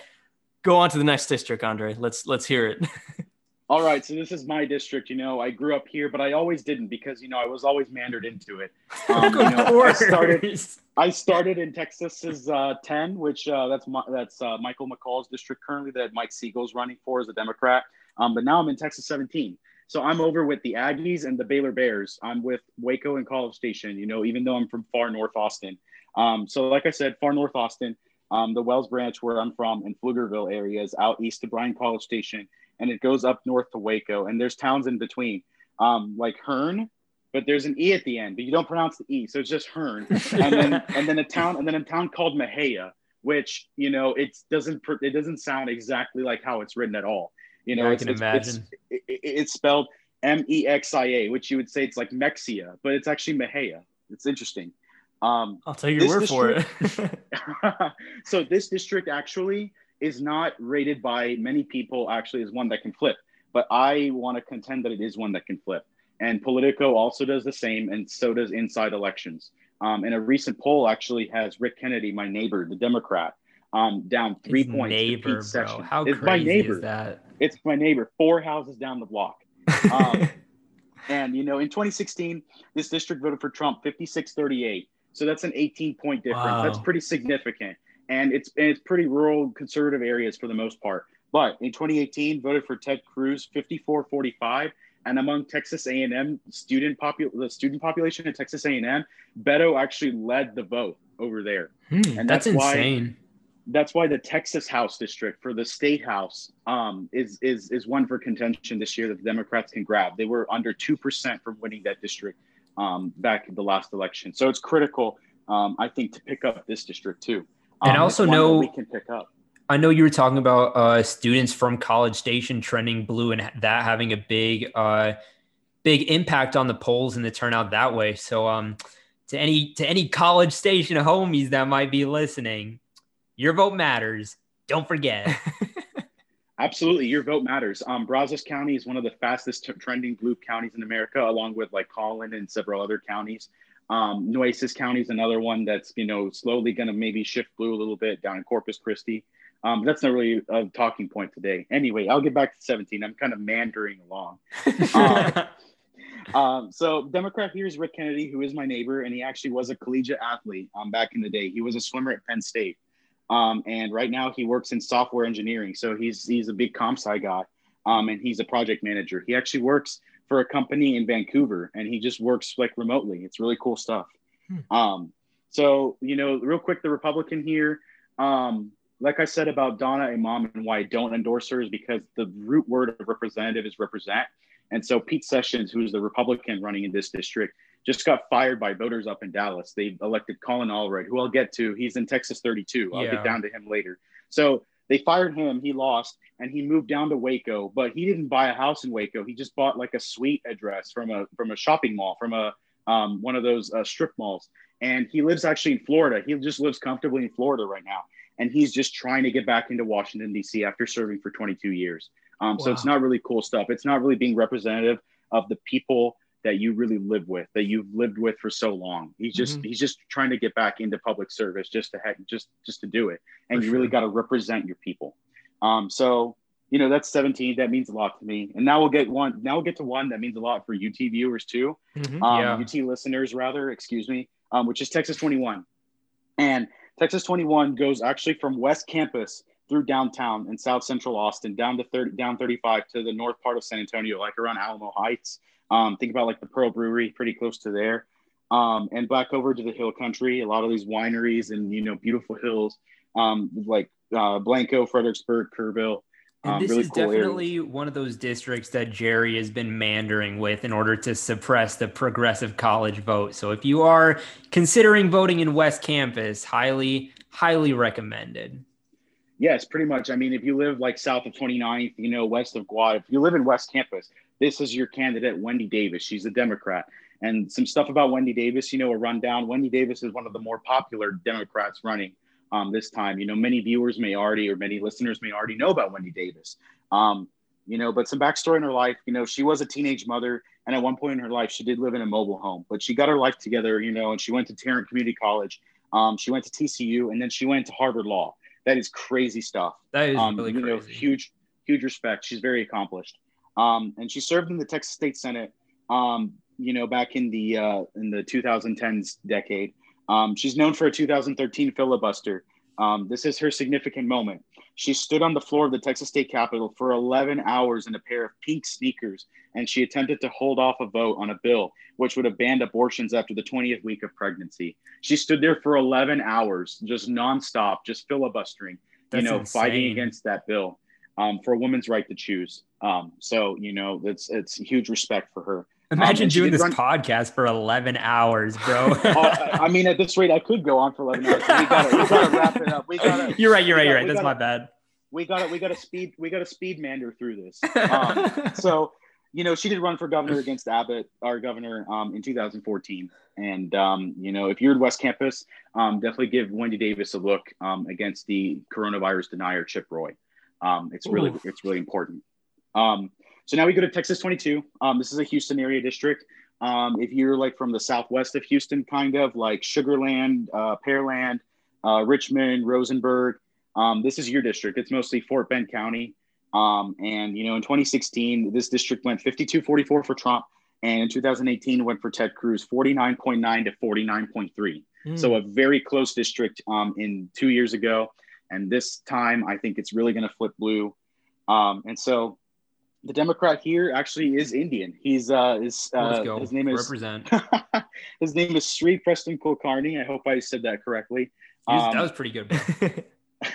go on to the next district, Andre. Let's let's hear it. [LAUGHS] All right, so this is my district. You know, I grew up here, but I always didn't because you know I was always mandered into it. [LAUGHS] Um, you know, I started. I started in Texas's uh, 10, which uh, that's my, that's uh, Michael McCaul's district currently that Mike Siegel's running for as a Democrat. Um, but now I'm in Texas 17. So I'm over with the Aggies and the Baylor Bears. I'm with Waco and College Station. You know, even though I'm from far north Austin. Um, so like I said, far north Austin. Um, the Wells Branch, where I'm from, in Pflugerville area, is out east of Bryan College Station and it goes up north to Waco, and there's towns in between, um, like Hearne, but there's an e at the end, but you don't pronounce the e, so it's just Hearne, [LAUGHS] and then and then a town and then a town called Mexia, which you know it doesn't it doesn't sound exactly like how it's written at all. You know, yeah, it's, I can it's, imagine. It's, it, it's spelled M E X I A, which you would say it's like Mexia, but it's actually Mexia. It's interesting. Um, I'll take your word district, for it. [LAUGHS] [LAUGHS] so this district actually is not rated by many people actually as one that can flip, but I want to contend that it is one that can flip. And Politico also does the same, and so does Inside Elections. Um, and a recent poll actually has Rick Kennedy, my neighbor, the Democrat, um, down three points. Neighbor, bro. How it's crazy my neighbor. is that? It's my neighbor, four houses down the block. Um, [LAUGHS] and you know, in 2016, this district voted for Trump 56-38. So that's an 18 point difference. That's pretty significant. And it's and it's pretty rural conservative areas for the most part. But in 2018, voted for Ted Cruz 54-45. And among Texas A&M student popu- the student population in Texas A&M, Beto actually led the vote over there Hmm, And that's, that's why- insane. that's why the Texas House district for the state house um, is is is one for contention this year that the Democrats can grab. They were under two percent for winning that district um, back in the last election, so it's critical, um, I think, to pick up this district too. And I Um, also it's one that know- we can pick up. I know you were talking about uh, students from College Station trending blue and that having a big, uh, big impact on the polls and the turnout that way. So, um, to any to any College Station homies that might be listening, your vote matters. Don't forget. [LAUGHS] Absolutely, your vote matters. Um, Brazos County is one of the fastest t- trending blue counties in America, along with like Collin and several other counties. Um, Nueces County is another one that's you know slowly going to maybe shift blue a little bit down in Corpus Christi. Um, that's not really a talking point today. Anyway, I'll get back to 17. I'm kind of mandering along. [LAUGHS] Um, Um, so Democrat here is Rick Kennedy, who is my neighbor, and he actually was a collegiate athlete um, back in the day. He was a swimmer at Penn State, um, and right now he works in software engineering. So he's he's a big comp sci guy, um, and he's a project manager. He actually works for a company in Vancouver, and he just works like remotely. It's really cool stuff. Hmm. Um, so you know, real quick, the Republican here. Um, like I said about Donna Imam and why I don't endorse her is because the root word of representative is represent. And so Pete Sessions, who's the Republican running in this district, just got fired by voters up in Dallas. They elected Colin Allred, who I'll get to. He's in Texas 32. I'll Yeah. get down to him later. So they fired him. He lost, and he moved down to Waco. But he didn't buy a house in Waco. He just bought like a suite address from a from a shopping mall, from a um, one of those uh, strip malls. And he lives actually in Florida. He just lives comfortably in Florida right now. And he's just trying to get back into Washington D.C. after serving for 22 years. Um, So it's not really cool stuff. It's not really being representative of the people that you really live with, that you've lived with for so long. He's just Mhm. he's just trying to get back into public service just to ha- just just to do it, and For you really got to represent your people. Um, so you know that's 17. That means a lot to me. And now we'll get one. Now we'll get to one that means a lot for UT viewers too Mhm. um, Yeah. UT listeners rather, excuse me, um, which is Texas 21. And Texas 21 goes actually from West Campus through downtown and South Central Austin down to 30, down 35 to the north part of San Antonio, like around Alamo Heights. Um, think about like the Pearl Brewery, pretty close to there. Um, and back over to the hill country, a lot of these wineries and you know beautiful hills, um, like uh, Blanco, Fredericksburg, Kerrville. And Um, this really is cool areas. definitely one of those districts that Jerry has been mandering with in order to suppress the progressive college vote. So if you are considering voting in West Campus, highly, highly recommended. Yes, pretty much. I mean, if you live like south of 29th, you know, west of Guad, if you live in West Campus, this is your candidate, Wendy Davis. She's a Democrat. And some stuff about Wendy Davis, you know, a rundown. Wendy Davis is one of the more popular Democrats running um, this time. You know, many viewers may already, or many listeners may already know about Wendy Davis. Um, you know, but some backstory in her life, you know, she was a teenage mother. And at one point in her life, she did live in a mobile home, but she got her life together, you know, and she went to Tarrant Community College. Um, she went to TCU and then she went to Harvard Law. That is crazy stuff That is um, really you know, crazy. huge, huge respect. She's very accomplished. Um, and she served in the Texas State Senate, um, you know, back in the uh, in the 2010s decade. Um, she's known for a 2013 filibuster. Um, this is her significant moment. She stood on the floor of the Texas State Capitol for 11 hours in a pair of pink sneakers, and she attempted to hold off a vote on a bill which would have banned abortions after the 20th week of pregnancy. She stood there for 11 hours, just nonstop, just filibustering That's you know, fighting against that bill um, for a woman's right to choose. Um, so, you know, it's it's huge respect for her. Imagine and she doing this run- podcast for 11 hours, bro. [LAUGHS] Oh, I mean, at this rate, I could go on for 11 hours. We gotta, we gotta wrap it up. We gotta, [LAUGHS] you're right. You're right. You're right. That's gotta- my bad. we gotta, we gotta speed, we gotta speed mander through this. [LAUGHS] Um, so, you know, she did run for governor against Abbott, our governor, um, in 2014. And um, you know, if you're in West Campus, um, definitely give Wendy Davis a look um, against the coronavirus denier Chip Roy. Um, it's really, it's really important. Um, so now we go to Texas 22. Um, this is a Houston area district. Um, if you're like from the southwest of Houston, kind of like Sugarland, uh, Pearland, uh, Richmond, Rosenberg, um, this is your district. It's mostly Fort Bend County. Um, and, you know, in 2016, this district went 52 44 for Trump. And in 2018, went for Ted Cruz 49.9 to 49.3. Mm. So a very close district um, in two years ago. And this time, I think it's really going to flip blue. Um, and so the Democrat here actually is Indian. He's uh, is, uh, his name is represent. [LAUGHS] his name is Sri Preston Kulkarni. I hope I said that correctly. Um, that was pretty good. [LAUGHS]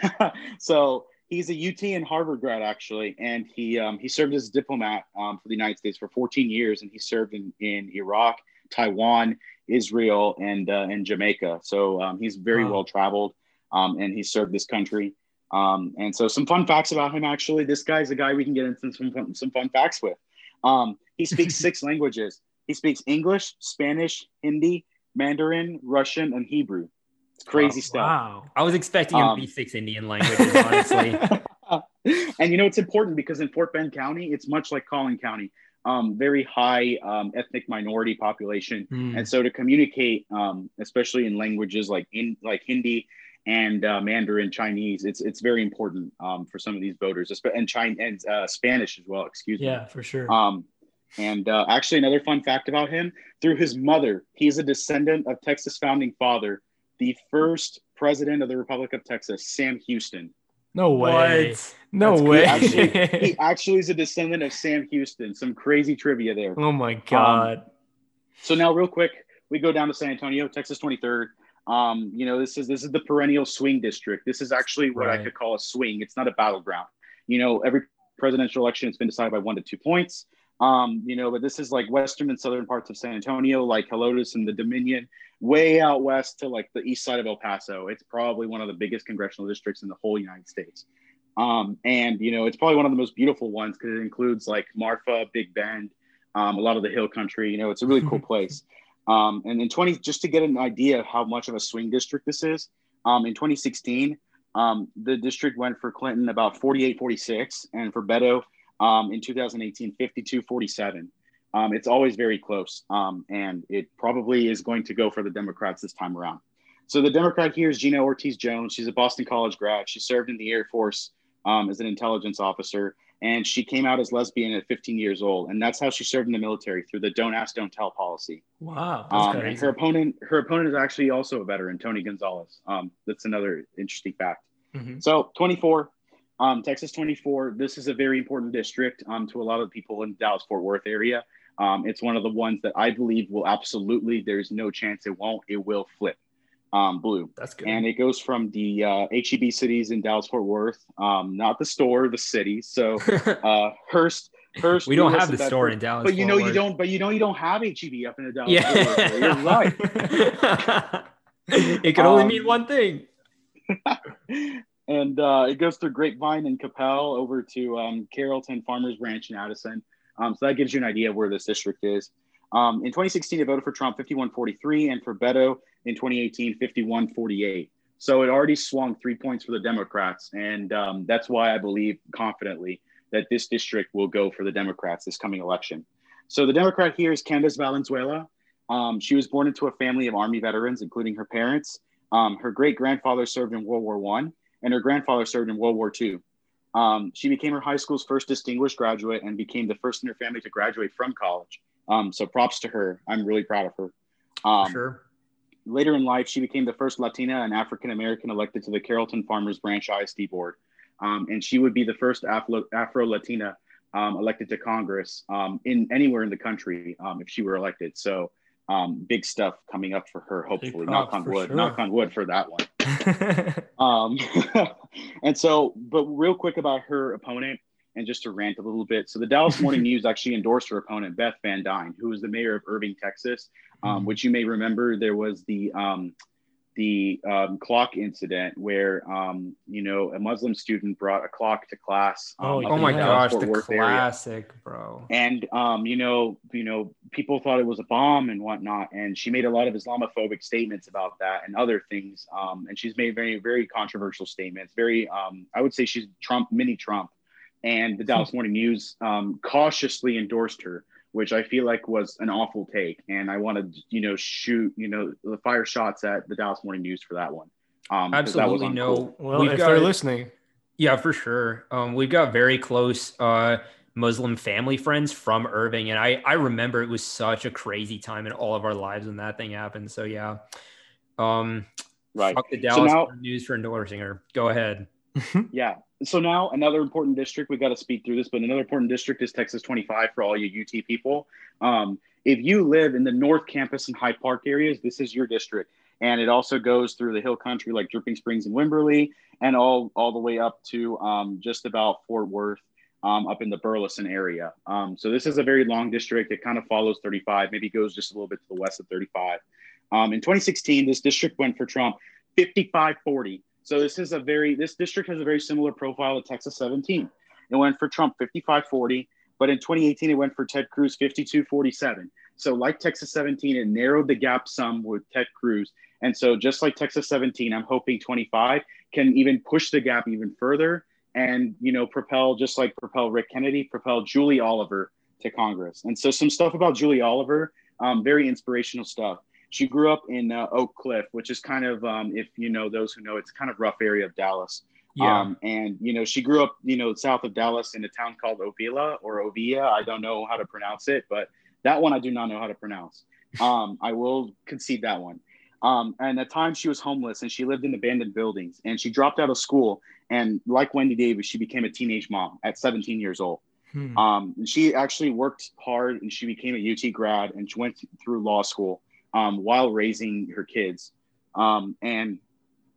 [LAUGHS] so he's a UT and Harvard grad actually, and he um, he served as a diplomat um, for the United States for 14 years, and he served in, in Iraq, Taiwan, Israel, and uh, and Jamaica. So um, he's very wow. well traveled, um, and he served this country. Um, and so some fun facts about him, actually, this guy's a guy we can get into some fun, some fun facts with. Um, he speaks [LAUGHS] six languages. He speaks English, Spanish, Hindi, Mandarin, Russian, and Hebrew. It's crazy oh, stuff. Wow. I was expecting him um, to be six Indian languages, honestly. [LAUGHS] and you know, it's important because in Fort Bend County, it's much like Collin County. Um, very high um, ethnic minority population, mm. and so to communicate, um, especially in languages like in like Hindi and uh, Mandarin Chinese. It's it's very important um, for some of these voters, and China and uh, Spanish as well. Excuse me. Yeah, for sure. Um, and uh, actually, another fun fact about him: through his mother, he is a descendant of Texas founding father, the first president of the Republic of Texas, Sam Houston. No way. What? No That's way. Actually, he [LAUGHS] actually is a descendant of Sam Houston. Some crazy trivia there. Oh my um, god. Um, so now, real quick, we go down to San Antonio, Texas 23rd. Um, you know, this is this is the perennial swing district. This is actually what right. I could call a swing. It's not a battleground. You know, every presidential election has been decided by one to two points. Um, you know, but this is like western and southern parts of San Antonio, like Helotes and the Dominion, way out west to like the east side of El Paso. It's probably one of the biggest congressional districts in the whole United States. Um, and you know, it's probably one of the most beautiful ones because it includes like Marfa, Big Bend, um, a lot of the hill country. You know, it's a really cool [LAUGHS] place. Um, and in 20, just to get an idea of how much of a swing district this is, um, in 2016, um, the district went for Clinton about 48 46, and for Beto um, in 2018, 52 47. Um, it's always very close, um, and it probably is going to go for the Democrats this time around. So the Democrat here is Gina Ortiz Jones. She's a Boston College grad. She served in the Air Force as an intelligence officer and she came out as lesbian at 15 years old and that's how she served in the military through the don't ask don't tell policy. Wow um, and her opponent her opponent is actually also a veteran tony gonzales. Um, that's another interesting fact. Mm-hmm. so 24 um, texas 24 this is a very important district um, to a lot of people in dallas fort worth area. Um, it's one of the ones that i believe will absolutely there's no chance it won't it will flip um, blue. That's good. And it goes from the uh, HEB cities in Dallas Fort Worth, um, not the store, the city. So [LAUGHS] uh, Hurst. Hurst. we don't have the store in Dallas, but you know you don't. But you know you don't have HEB up in the Dallas. Yeah, you're right. [LAUGHS] [LAUGHS] it can only um, mean one thing. and uh, it goes through Grapevine and Coppell over to um, Carrollton Farmers Branch in Addison. Um, so that gives you an idea of where this district is. Um, in 2016, it voted for Trump 51-43, and for Beto in 2018, 51-48. So it already swung three points for the Democrats, and um, that's why I believe confidently that this district will go for the Democrats this coming election. So the Democrat here is Candace Valenzuela. Um, she was born into a family of Army veterans, including her parents. Um, her great grandfather served in World War One, and her grandfather served in World War Two. Um, she became her high school's first distinguished graduate and became the first in her family to graduate from college. Um, so props to her. I'm really proud of her. Um, sure. Later in life, she became the first Latina and African American elected to the Carrollton Farmers Branch ISD board. Um, and she would be the first Afro Latina um, elected to Congress um, in anywhere in the country um, if she were elected. So big stuff coming up for her, hopefully. Knock on wood. Sure. Knock on wood for that one. [LAUGHS] [LAUGHS] and so, but real quick about her opponent and just to rant a little bit. So the Dallas [LAUGHS] Morning News actually endorsed her opponent, Beth Van Duyne, who was the mayor of Irving, Texas, um, mm-hmm. which you may remember there was the um, the um, clock incident where um, you know a Muslim student brought a clock to class. Um, oh, oh my gosh, the classic, area. bro. And um, you know, you know, people thought it was a bomb and whatnot, and she made a lot of Islamophobic statements about that and other things. Um, and she's made very, very controversial statements. Very, um, I would say she's Trump, mini Trump and the Dallas Morning News um, cautiously endorsed her which I feel like was an awful take. And I wanted, you know, shoot, you know, the fire shots at the Dallas Morning News for that one. Um, Absolutely no. Well, We've if got, they're listening, yeah, for sure. Um, we've got very close uh, Muslim family friends from Irving, and I I remember it was such a crazy time in all of our lives when that thing happened. So yeah, um, right. Fuck the Dallas so now, News for endorsing her. Go ahead. [LAUGHS] yeah. So now another important district. we've got to speed through this, but another important district is Texas 25 for all you UT people. Um, if you live in the North Campus and Hyde Park areas, this is your district and it also goes through the hill country like Dripping Springs and Wimberley, and all all the way up to um, just about Fort Worth, um, up in the Burleson area. Um, so this is a very long district. It kind of follows 35, maybe goes just a little bit to the west of 35. Um, in 2016, this district went for Trump 55-40. So this is a very this district has a very similar profile to Texas 17. It went for Trump 55-40, but in 2018 it went for Ted Cruz 52-47. So like Texas 17, it narrowed the gap some with Ted Cruz and so, just like Texas 17, I'm hoping 25 can even push the gap even further and, you know, propel, just like propel Rick Kennedy, propel Julie Oliver to Congress. And so, some stuff about Julie Oliver, um, very inspirational stuff. She grew up in uh, Oak Cliff, which is kind of, um, if you know those who know, it's kind of rough area of Dallas. Yeah. Um, and you know, she grew up, you know, south of Dallas in a town called Ovilla or Ovia. I don't know how to pronounce it, but that one I do not know how to pronounce. Um, I will concede that one. Um, and at times she was homeless and she lived in abandoned buildings and she dropped out of school. And like Wendy Davis, she became a teenage mom at 17 years old. Hmm. Um, she actually worked hard and she became a UT grad and she went through law school um, while raising her kids. Um, and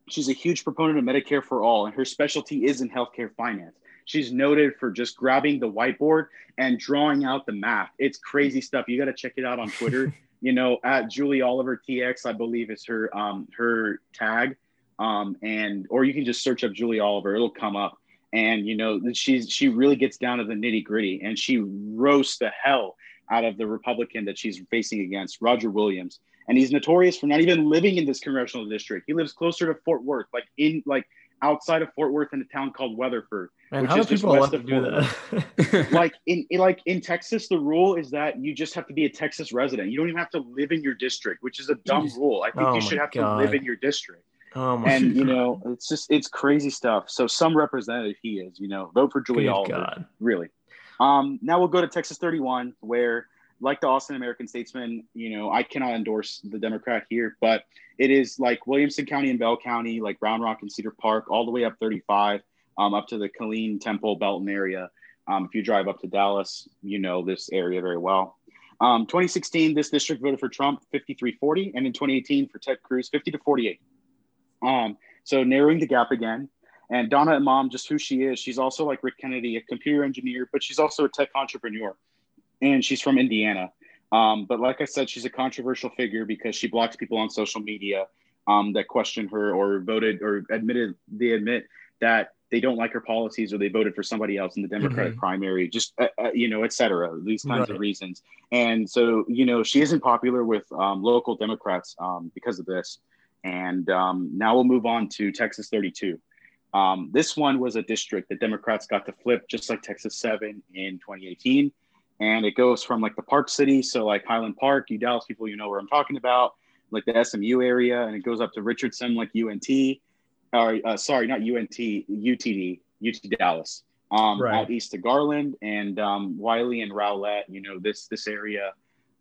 she's a huge proponent of Medicare for all, and her specialty is in healthcare finance. She's noted for just grabbing the whiteboard and drawing out the math. It's crazy stuff. You got to check it out on Twitter. [LAUGHS] you know, at Julie Oliver TX, I believe is her um, her tag, um, and or you can just search up Julie Oliver, it'll come up, and you know she's she really gets down to the nitty gritty, and she roasts the hell out of the Republican that she's facing against, Roger Williams, and he's notorious for not even living in this congressional district. He lives closer to Fort Worth, like in like outside of Fort Worth in a town called Weatherford. Man, how do people want to do that? [LAUGHS] like in, in, like in Texas, the rule is that you just have to be a Texas resident. You don't even have to live in your district, which is a dumb Jeez. rule. I think oh you should have God. to live in your district. Oh my and God. you know, it's just it's crazy stuff. So some representative he is, you know, vote for Julie Good Oliver. God. Really. Um, now we'll go to Texas 31, where like the Austin American Statesman, you know, I cannot endorse the Democrat here, but it is like Williamson County and Bell County, like Round Rock and Cedar Park, all the way up 35, um, up to the Killeen, Temple, Belton area. Um, if you drive up to Dallas, you know this area very well. Um, 2016, this district voted for Trump 53-40, and in 2018 for Ted Cruz 50 to 48. Um, so narrowing the gap again. And Donna Imam, just who she is, she's also like Rick Kennedy, a computer engineer, but she's also a tech entrepreneur and she's from Indiana. Um, but like I said, she's a controversial figure because she blocks people on social media um, that question her or voted or admitted they admit that they don't like her policies or they voted for somebody else in the Democratic mm-hmm. primary, just uh, uh, you know, et cetera. These kinds right. of reasons, and so you know, she isn't popular with um, local Democrats um, because of this. And um, now we'll move on to Texas 32. Um, this one was a district that Democrats got to flip, just like Texas 7 in 2018 and it goes from like the park city, so like Highland Park, you Dallas people, you know where I'm talking about, like the SMU area, and it goes up to Richardson, like UNT, or uh, sorry, not UNT, UTD, UT Dallas, um, right. out east to Garland and um, Wylie and Rowlett, you know this this area.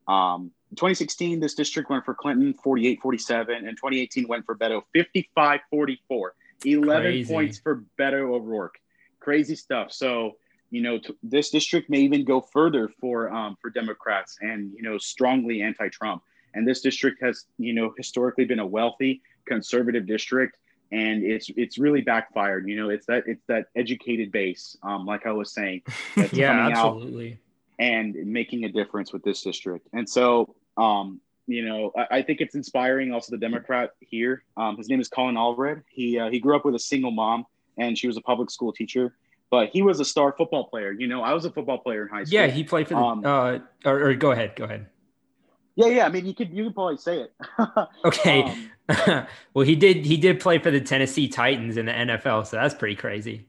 Um, 2016, this district went for Clinton 48 47, and 2018 went for Beto 55 44. 11 Crazy. points for Beto O'Rourke. Crazy stuff. So you know, t- this district may even go further for um, for Democrats and you know strongly anti-Trump. And this district has you know historically been a wealthy conservative district, and it's it's really backfired. You know, it's that it's that educated base, um, like I was saying, [LAUGHS] that's yeah, absolutely. out and making a difference with this district. And so, um, you know, I, I, think it's inspiring. Also, the Democrat here, um, his name is Colin Allred. He uh, he grew up with a single mom, and she was a public school teacher but he was a star football player. You know, I was a football player in high school. Yeah, he played for the. Um, uh, or, or, go ahead, go ahead. Yeah, yeah. I mean, you could you could probably say it. [LAUGHS] okay. Um, [LAUGHS] well, he did he did play for the Tennessee Titans in the NFL, so that's pretty crazy.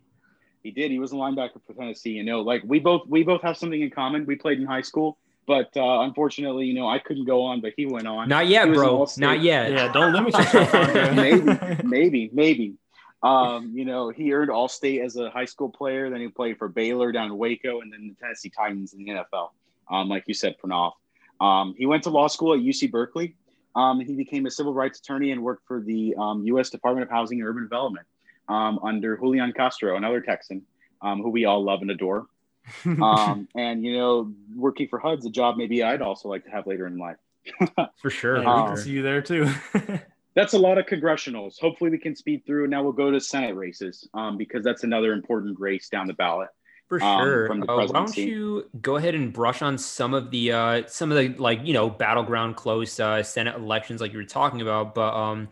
He did. He was a linebacker for Tennessee. You know, like we both we both have something in common. We played in high school. But uh, unfortunately, you know, I couldn't go on, but he went on. Not yet, bro. Not yet. Yeah, don't limit yourself. [LAUGHS] maybe, [LAUGHS] maybe, maybe. Um, you know, he earned All State as a high school player. Then he played for Baylor down in Waco, and then the Tennessee Titans in the NFL. Um, like you said, Pranav. Um, he went to law school at UC Berkeley. Um, he became a civil rights attorney and worked for the U.S. Um, Department of Housing and Urban Development um, under Julian Castro, another Texan um, who we all love and adore. [LAUGHS] um, and you know, working for HUD's a job maybe I'd also like to have later in life. [LAUGHS] for sure, yeah, we can see you there too. [LAUGHS] that's a lot of congressionals. Hopefully, we can speed through. And now we'll go to Senate races um, because that's another important race down the ballot. For um, sure. Um, uh, why don't you go ahead and brush on some of the uh, some of the like you know battleground close uh, Senate elections like you were talking about, but um,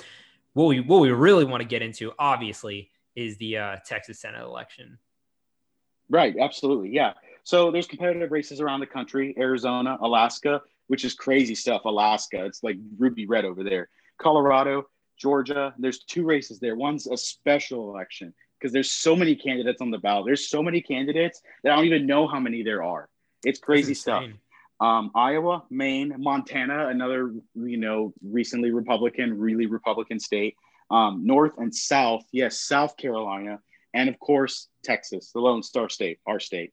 what we what we really want to get into obviously is the uh, Texas Senate election. Right. Absolutely. Yeah. So there's competitive races around the country: Arizona, Alaska, which is crazy stuff. Alaska, it's like ruby red over there. Colorado, Georgia. There's two races there. One's a special election because there's so many candidates on the ballot. There's so many candidates that I don't even know how many there are. It's crazy stuff. Um, Iowa, Maine, Montana, another you know recently Republican, really Republican state. Um, North and South, yes, South Carolina, and of course Texas, the Lone Star State, our state.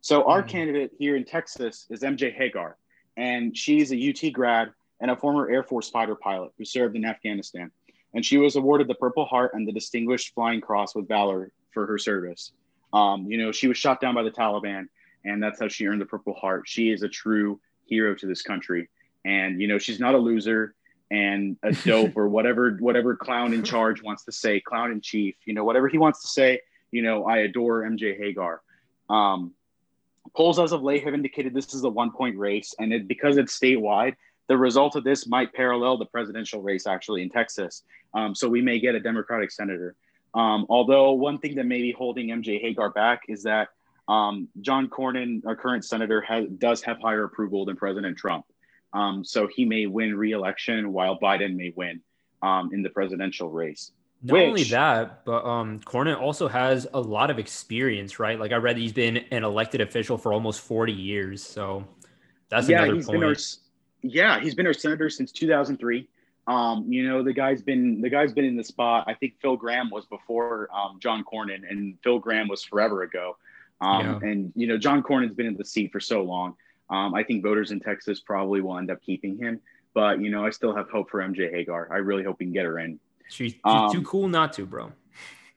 So our mm. candidate here in Texas is MJ Hegar, and she's a UT grad and a former Air Force fighter pilot who served in Afghanistan and she was awarded the Purple Heart and the Distinguished Flying Cross with Valor for her service. Um, you know, she was shot down by the Taliban, and that's how she earned the Purple Heart. She is a true hero to this country, and you know, she's not a loser and a [LAUGHS] dope or whatever whatever clown in charge wants to say, clown in chief. You know, whatever he wants to say. You know, I adore MJ Hegar. Um, polls as of late have indicated this is a one point race, and it, because it's statewide, the result of this might parallel the presidential race actually in Texas. Um, so we may get a Democratic senator. Um, although one thing that may be holding MJ Hegar back is that um, John Cornyn, our current senator, has, does have higher approval than President Trump. Um, so he may win re-election while Biden may win um, in the presidential race. Not Which, only that, but um, Cornyn also has a lot of experience, right? Like I read he's been an elected official for almost 40 years. So that's yeah, another point. Our, yeah, he's been our senator since 2003. Um, you know, the guy's been the guy's been in the spot. I think Phil Gramm was before um, John Cornyn, and Phil Gramm was forever ago. Um, yeah. And you know, John Cornyn's been in the seat for so long. Um, I think voters in Texas probably will end up keeping him. But you know, I still have hope for MJ Hegar. I really hope we can get her in. She's, she's too um, cool not to, bro.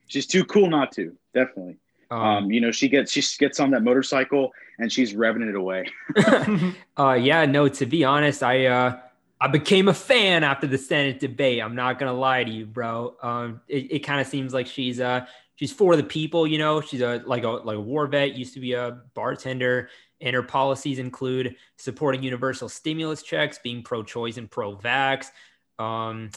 She's too cool not to. Definitely. Um, um, you know, she gets she gets on that motorcycle and she's revving it away. [LAUGHS] [LAUGHS] uh, yeah, no. To be honest, I uh, I became a fan after the Senate debate. I'm not gonna lie to you, bro. Um, it, it kind of seems like she's uh she's for the people. You know, she's a like a like a war vet. Used to be a bartender, and her policies include supporting universal stimulus checks, being pro-choice and pro-vax. Um,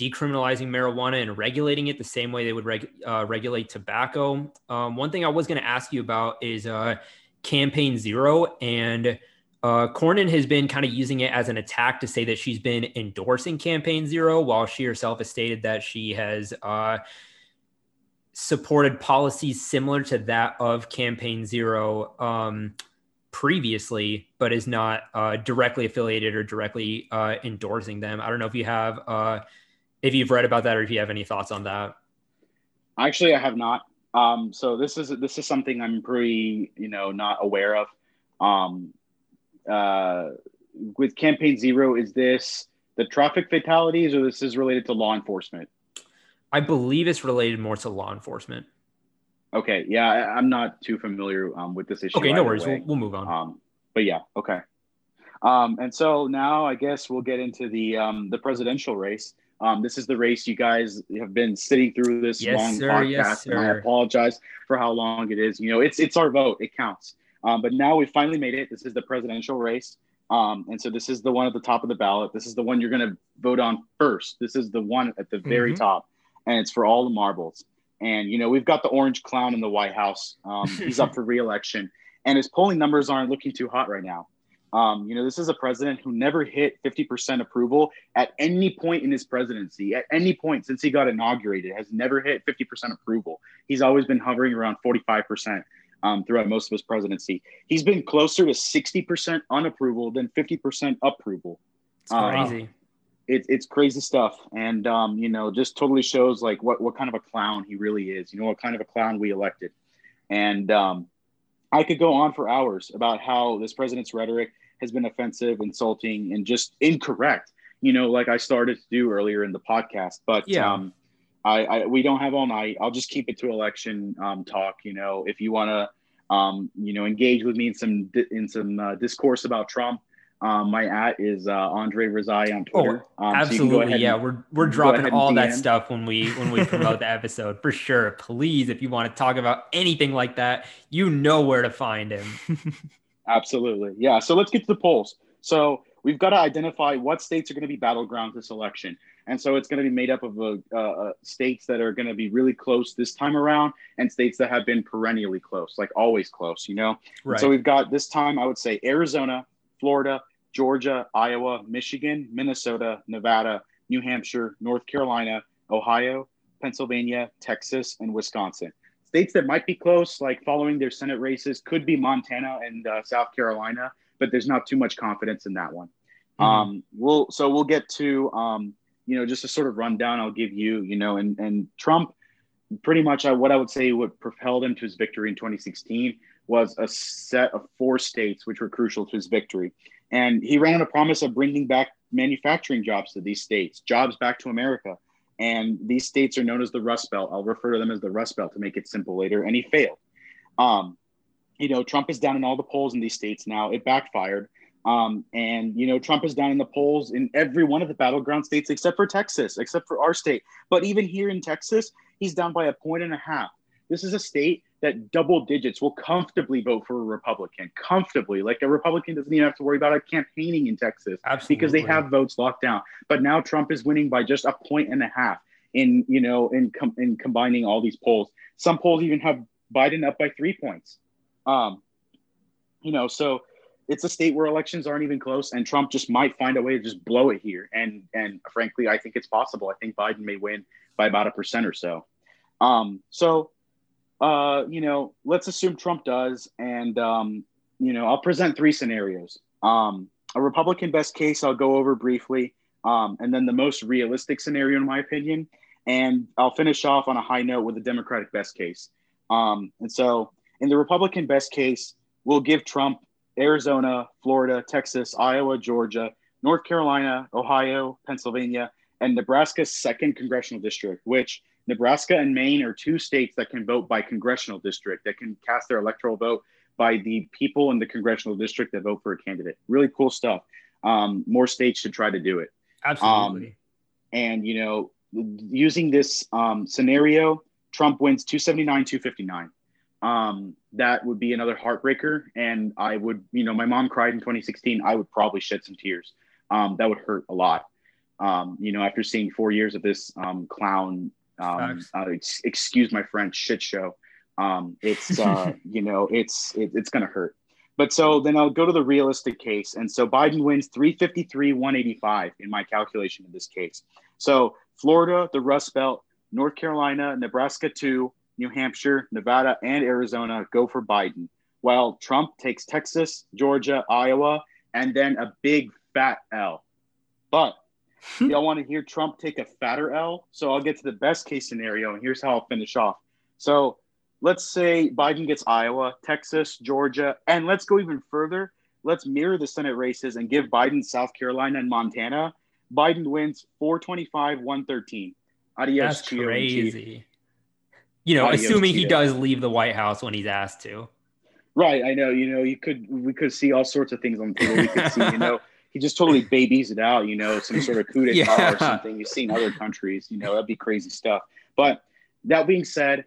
decriminalizing marijuana and regulating it the same way they would reg- uh, regulate tobacco. Um, one thing I was going to ask you about is uh, Campaign Zero, and uh, Cornyn has been kind of using it as an attack to say that she's been endorsing Campaign Zero, while she herself has stated that she has uh, supported policies similar to that of Campaign Zero. Um, previously, but is not uh, directly affiliated or directly uh, endorsing them. I don't know if you have uh, if you've read about that or if you have any thoughts on that. Actually, I have not. Um, so this is this is something I'm pretty you know not aware of. Um, uh, with campaign zero, is this the traffic fatalities or this is related to law enforcement? I believe it's related more to law enforcement. Okay, yeah, I, am not too familiar um, with this issue. Okay, no worries. We'll, we'll, move on. Um, but yeah, okay. Um, and so now I guess we'll get into the um, the presidential race. Um, this is the race you guys have been sitting through this yes, long sir, podcast, yes, and I apologize for how long it is. You know, it's it's our vote; it counts. Um, but now we finally made it. This is the presidential race, um, and so this is the one at the top of the ballot. This is the one you're going to vote on first. This is the one at the very mm-hmm. top, and it's for all the marbles. And you know, we've got the orange clown in the White House. Um, [LAUGHS] he's up for reelection, and his polling numbers aren't looking too hot right now. Um, you know, this is a president who never hit 50% approval at any point in his presidency, at any point since he got inaugurated, has never hit 50% approval. He's always been hovering around 45%. um, throughout most of his presidency. He's been closer to 60% unapproval than 50% approval. It's crazy. Um, it, it's crazy stuff. And, um, you know, just totally shows like what, what kind of a clown he really is, you know, what kind of a clown we elected. And um, I could go on for hours about how this president's rhetoric has been offensive, insulting, and just incorrect. You know, like I started to do earlier in the podcast. But yeah. um, I, I, we don't have all night. I'll just keep it to election um, talk. You know, if you want to, um, you know, engage with me in some in some uh, discourse about Trump, um, my at is uh, Andre Razai on Twitter. Oh, um, absolutely, so yeah. we're we're dropping all that stuff when we when we promote [LAUGHS] the episode for sure. Please, if you want to talk about anything like that, you know where to find him. [LAUGHS] absolutely, yeah. So let's get to the polls. So we've got to identify what states are going to be battlegrounds this election, and so it's going to be made up of uh, uh, states that are going to be really close this time around, and states that have been perennially close, like always close. You know. Right. So we've got this time. I would say Arizona, Florida, Georgia, Iowa, Michigan, Minnesota, Nevada, New Hampshire, North Carolina, Ohio, Pennsylvania, Texas, and Wisconsin. States that might be close, like following their Senate races, could be Montana and uh, South Carolina, but there's not too much confidence in that one. Mm-hmm. Um, we'll so we'll get to um, you know just a sort of rundown I'll give you. You know, and and Trump, pretty much uh, what I would say what propelled him to his victory in 2016 was a set of four states which were crucial to his victory. And he ran on a promise of bringing back manufacturing jobs to these states, jobs back to America. And these states are known as the Rust Belt. I'll refer to them as the Rust Belt to make it simple later. And he failed. Um, you know, Trump is down in all the polls in these states now. It backfired. Um, and, you know, Trump is down in the polls in every one of the battleground states except for Texas, except for our state. But even here in Texas, he's down by a point and a half. This is a state that double digits will comfortably vote for a Republican, comfortably. Like a Republican doesn't even have to worry about it campaigning in Texas Absolutely. because they have votes locked down. But now Trump is winning by just a point and a half in you know in com- in combining all these polls. Some polls even have Biden up by three points. Um, you know, so it's a state where elections aren't even close, and Trump just might find a way to just blow it here. And and frankly, I think it's possible. I think Biden may win by about a percent or so. Um, so uh, you know, let's assume Trump does, and um, you know, I'll present three scenarios. Um, a Republican best case, I'll go over briefly, um, and then the most realistic scenario, in my opinion, and I'll finish off on a high note with the Democratic best case. Um, and so, in the Republican best case, we'll give Trump Arizona, Florida, Texas, Iowa, Georgia, North Carolina, Ohio, Pennsylvania, and Nebraska's second congressional district, which Nebraska and Maine are two states that can vote by congressional district, that can cast their electoral vote by the people in the congressional district that vote for a candidate. Really cool stuff. Um, more states should try to do it. Absolutely. Um, and, you know, using this um, scenario, Trump wins 279, 259. Um, that would be another heartbreaker. And I would, you know, my mom cried in 2016. I would probably shed some tears. Um, that would hurt a lot. Um, you know, after seeing four years of this um, clown um, uh, ex- excuse my French shit show. Um, it's uh, [LAUGHS] you know it's it, it's gonna hurt. But so then I'll go to the realistic case, and so Biden wins 353 185 in my calculation of this case. So Florida, the Rust Belt, North Carolina, Nebraska two, New Hampshire, Nevada, and Arizona go for Biden. While Trump takes Texas, Georgia, Iowa, and then a big fat L. But Y'all want to hear Trump take a fatter L? So I'll get to the best case scenario, and here's how I'll finish off. So let's say Biden gets Iowa, Texas, Georgia, and let's go even further. Let's mirror the Senate races and give Biden South Carolina and Montana. Biden wins 425, 113. Adios, That's crazy. You know, Adios, assuming he does leave the White House when he's asked to. Right. I know. You know, you could we could see all sorts of things on the table. We could see, you know, [LAUGHS] he just totally babies it out, you know, some sort of coup [LAUGHS] d'etat yeah. or something. You've seen other countries, you know, that'd be crazy stuff. But that being said,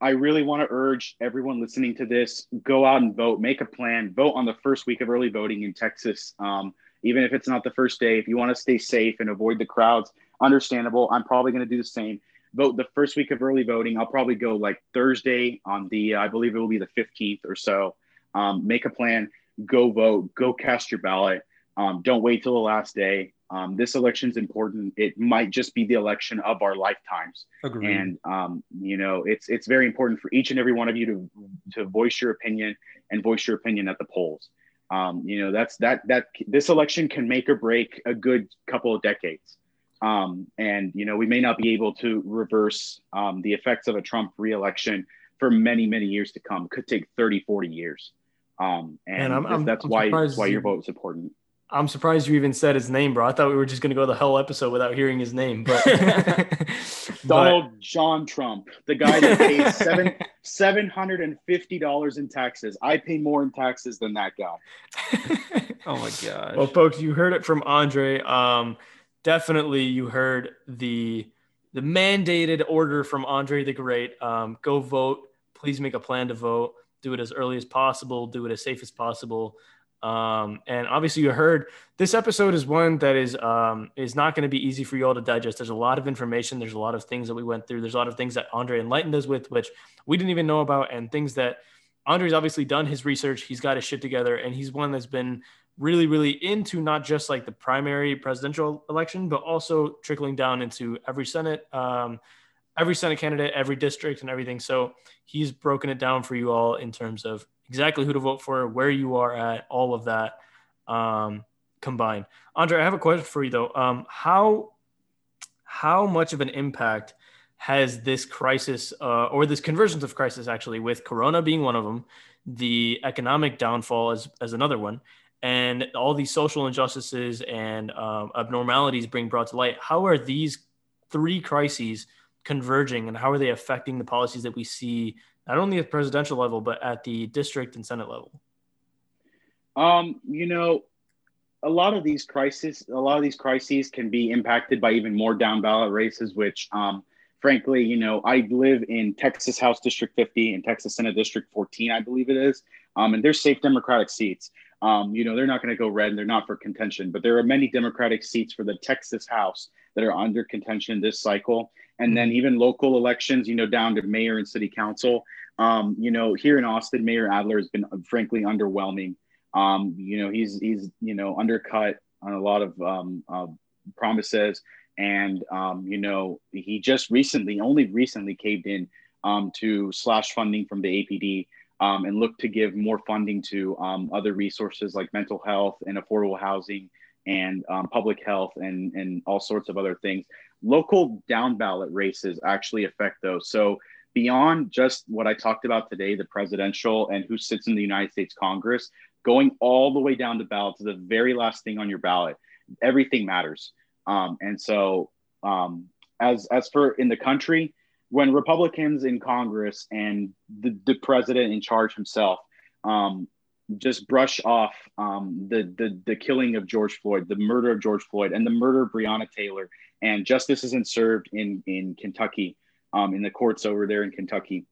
I really want to urge everyone listening to this go out and vote, make a plan, vote on the first week of early voting in Texas. Um, even if it's not the first day, if you want to stay safe and avoid the crowds, understandable. I'm probably going to do the same. Vote the first week of early voting. I'll probably go like Thursday on the, I believe it will be the 15th or so. Um, make a plan, go vote, go cast your ballot Um, don't wait till the last day. Um, this election is important. It might just be the election of our lifetimes. Agreed. And um, you know, it's it's very important for each and every one of you to to voice your opinion and voice your opinion at the polls. Um, you know, that's that that this election can make or break a good couple of decades. Um, and you know, we may not be able to reverse um, the effects of a Trump reelection for many many years to come. Could take 30, 40 years. Um, and, And I'm- I'm- that's I'm why why your vote is important. I'm surprised you even said his name, bro. I thought we were just gonna go the whole episode without hearing his name, but, [LAUGHS] but Donald John Trump, the guy that pays [LAUGHS] seven seven hundred and fifty dollars in taxes. I pay more in taxes than that guy. [LAUGHS] oh my god! well, folks, you heard it from Andre. Um, definitely, you heard the the mandated order from Andre the Great. Um, go vote. Please make a plan to vote. Do it as early as possible. Do it as safe as possible. Um, and obviously, you heard this episode is one that is um, is not going to be easy for you all to digest. There's a lot of information. There's a lot of things that we went through. There's a lot of things that Andre enlightened us with, which we didn't even know about, and things that Andre's obviously done his research. He's got his shit together, and he's one that's been really, really into not just like the primary presidential election, but also trickling down into every Senate, um, every Senate candidate, every district, and everything. So he's broken it down for you all in terms of exactly who to vote for, where you are at, all of that um, combined. Andre, I have a question for you though. Um, how how much of an impact has this crisis uh, or this convergence of crisis actually with corona being one of them the economic downfall as, as another one and all these social injustices and um, abnormalities being brought to light how are these three crises converging and how are they affecting the policies that we see not only at presidential level but at the district and senate level Um, you know, a lot of these crises, a lot of these crises can be impacted by even more down ballot races, which, um, frankly, you know, I live in Texas House District 50 and Texas Senate District 14, I believe it is. Um, and they're safe Democratic seats. Um, you know, they're not going to go red and they're not for contention, but there are many Democratic seats for the Texas House that are under contention this cycle. And then even local elections, you know, down to mayor and city council. Um, you know, here in Austin, Mayor Adler has been frankly underwhelming. Um, you know, he's he's you know undercut on a lot of um, uh, promises, and um, you know he just recently, only recently, caved in um, to slash funding from the APD um, and look to give more funding to um, other resources like mental health and affordable housing and um, public health and and all sorts of other things. Local down ballot races actually affect those. So beyond just what I talked about today, the presidential and who sits in the United States Congress, going all the way down the ballot to the very last thing on your ballot, everything matters. Um, and so, um, as as for in the country, when Republicans in Congress and the, the president in charge himself um, just brush off um, the, the the killing of George Floyd, the murder of George Floyd, and the murder of Breonna Taylor, and justice isn't served in in Kentucky, um, in the courts over there in Kentucky.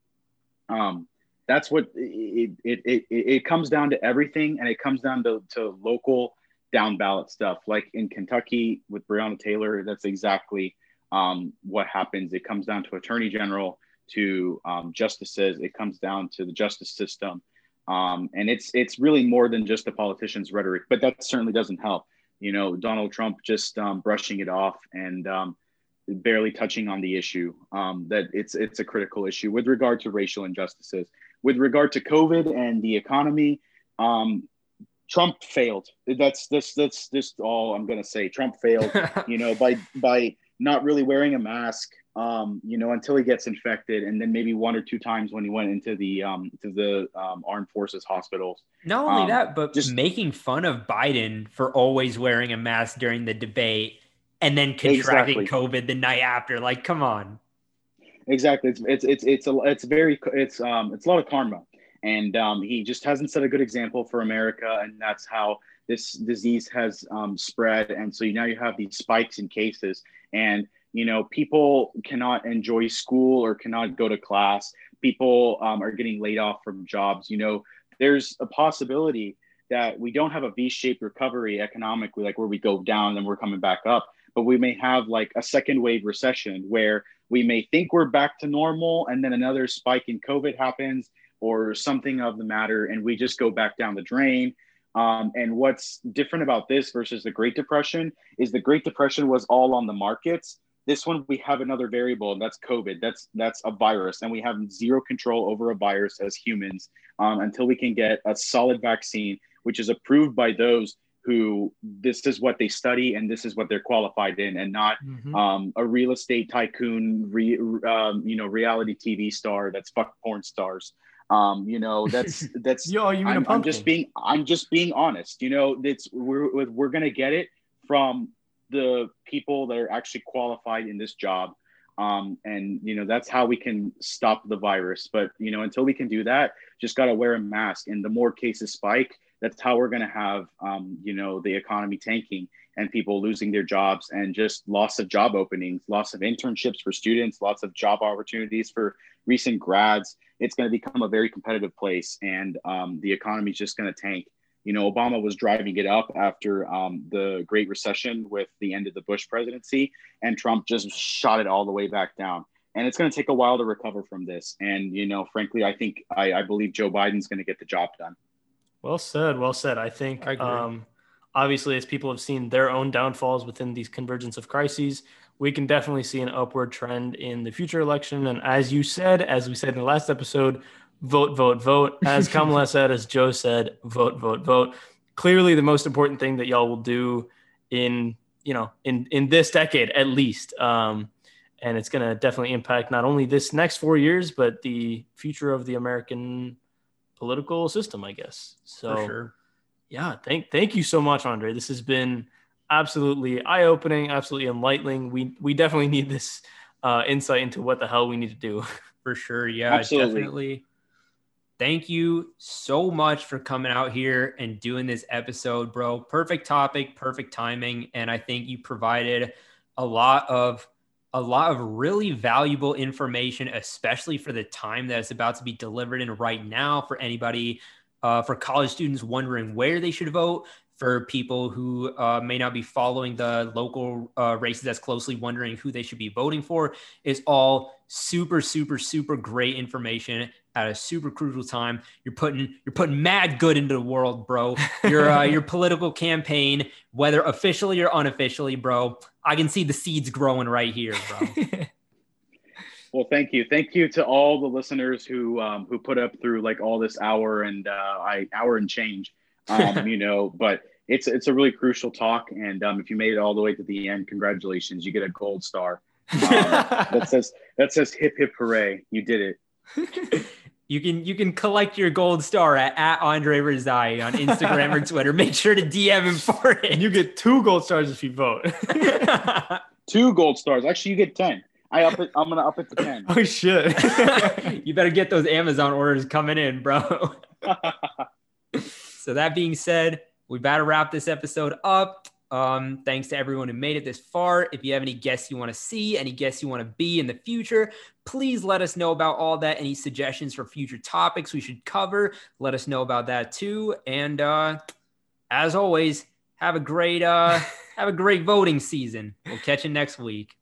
Um, that's what it, it, it, it comes down to everything, and it comes down to, to local down ballot stuff. Like in Kentucky with Breonna Taylor, that's exactly um, what happens. It comes down to attorney general, to um, justices. It comes down to the justice system, um, and it's it's really more than just the politician's rhetoric. But that certainly doesn't help. You know, Donald Trump just um, brushing it off and um, barely touching on the issue. Um, that it's it's a critical issue with regard to racial injustices. With regard to COVID and the economy, um, Trump failed. That's that's that's just all I'm going to say. Trump failed. [LAUGHS] you know, by by not really wearing a mask, um, you know, until he gets infected, and then maybe one or two times when he went into the um, to the um, armed forces hospitals. Not only Um, that, but just- making fun of Biden for always wearing a mask during the debate and then contracting Exactly. COVID the night after. Like, come on. Exactly. It's it's it's it's a it's very it's um it's a lot of karma, and um, he just hasn't set a good example for America, and that's how this disease has um, spread. And so now you have these spikes in cases, and you know people cannot enjoy school or cannot go to class. People um, are getting laid off from jobs. You know, there's a possibility that we don't have a V-shaped recovery economically, like where we go down and we're coming back up, but we may have like a second wave recession where we may think we're back to normal and then another spike in covid happens or something of the matter and we just go back down the drain Um, and what's different about this versus the Great Depression is the Great Depression was all on the markets. This one we have another variable, and that's COVID. That's that's a virus, and we have zero control over a virus as humans um, until we can get a solid vaccine, which is approved by those who this is what they study and this is what they're qualified in, and not mm-hmm. um, a real estate tycoon, re, um, you know, reality TV star that's fuck porn stars. Um, you know, that's [LAUGHS] that's. Yo, you mean I'm, I'm just being I'm just being honest. You know, it's we're we're gonna get it from the people that are actually qualified in this job. Um, and you know that's how we can stop the virus. But you know, until we can do that, just gotta wear a mask. And the more cases spike, that's how we're gonna have um, you know the economy tanking and people losing their jobs and just loss of job openings, loss of internships for students, lots of job opportunities for recent grads. It's going to become a very competitive place, and um, the economy is just going to tank. You know, Obama was driving it up after um, the Great Recession with the end of the Bush presidency, and Trump just shot it all the way back down. And it's going to take a while to recover from this. And you know, frankly, I think I, I believe Joe Biden's going to get the job done. Well said. Well said. I think I um, obviously, as people have seen their own downfalls within these convergence of crises, we can definitely see an upward trend in the future election. And as you said, as we said in the last episode, vote, vote, vote. As [LAUGHS] Kamala said, as Joe said, vote, vote, vote. Clearly, the most important thing that y'all will do in you know in in this decade at least. Um, and it's going to definitely impact not only this next four years, but the future of the American political system, I guess. So, sure. Yeah, thank thank you so much, Andre. This has been absolutely eye opening, absolutely enlightening. We we definitely need this uh, insight into what the hell we need to do. [LAUGHS] For sure, yeah, absolutely. definitely thank you so much for coming out here and doing this episode, bro. Perfect topic, perfect timing, and I think you provided a lot of a lot of really valuable information, especially for the time that it's about to be delivered in right now for anybody, uh, for college students wondering where they should vote, for people who uh, may not be following the local uh, races as closely, wondering who they should be voting for, is all super, super, super great information at a super crucial time. You're putting you're putting mad good into the world, bro. [LAUGHS] Your uh, your political campaign, whether officially or unofficially, bro. I can see the seeds growing right here, bro. [LAUGHS] well, thank you, thank you to all the listeners who um, who put up through like all this hour and uh, I hour and change um, [LAUGHS] you know, but it's it's a really crucial talk. And um, if you made it all the way to the end, congratulations, you get a gold star. [LAUGHS] Um, that says that says hip hip hooray, you did it. [LAUGHS] You can you can collect your gold star at, at Andre Rezaei on Instagram or Twitter. Make sure to DM him for it. And you get two gold stars if you vote. two gold stars. Actually, you get ten. I up it. I'm gonna up it to ten. [LAUGHS] Oh shit! [LAUGHS] you better get those Amazon orders coming in, bro. [LAUGHS] So that being said, we better wrap this episode up. Um, thanks to everyone who made it this far. If you have any guests you want to see, any guests you want to be in the future, please let us know about all that. Any suggestions for future topics we should cover, let us know about that too. And uh, as always, have a great uh, have a great voting season. We'll catch you next week.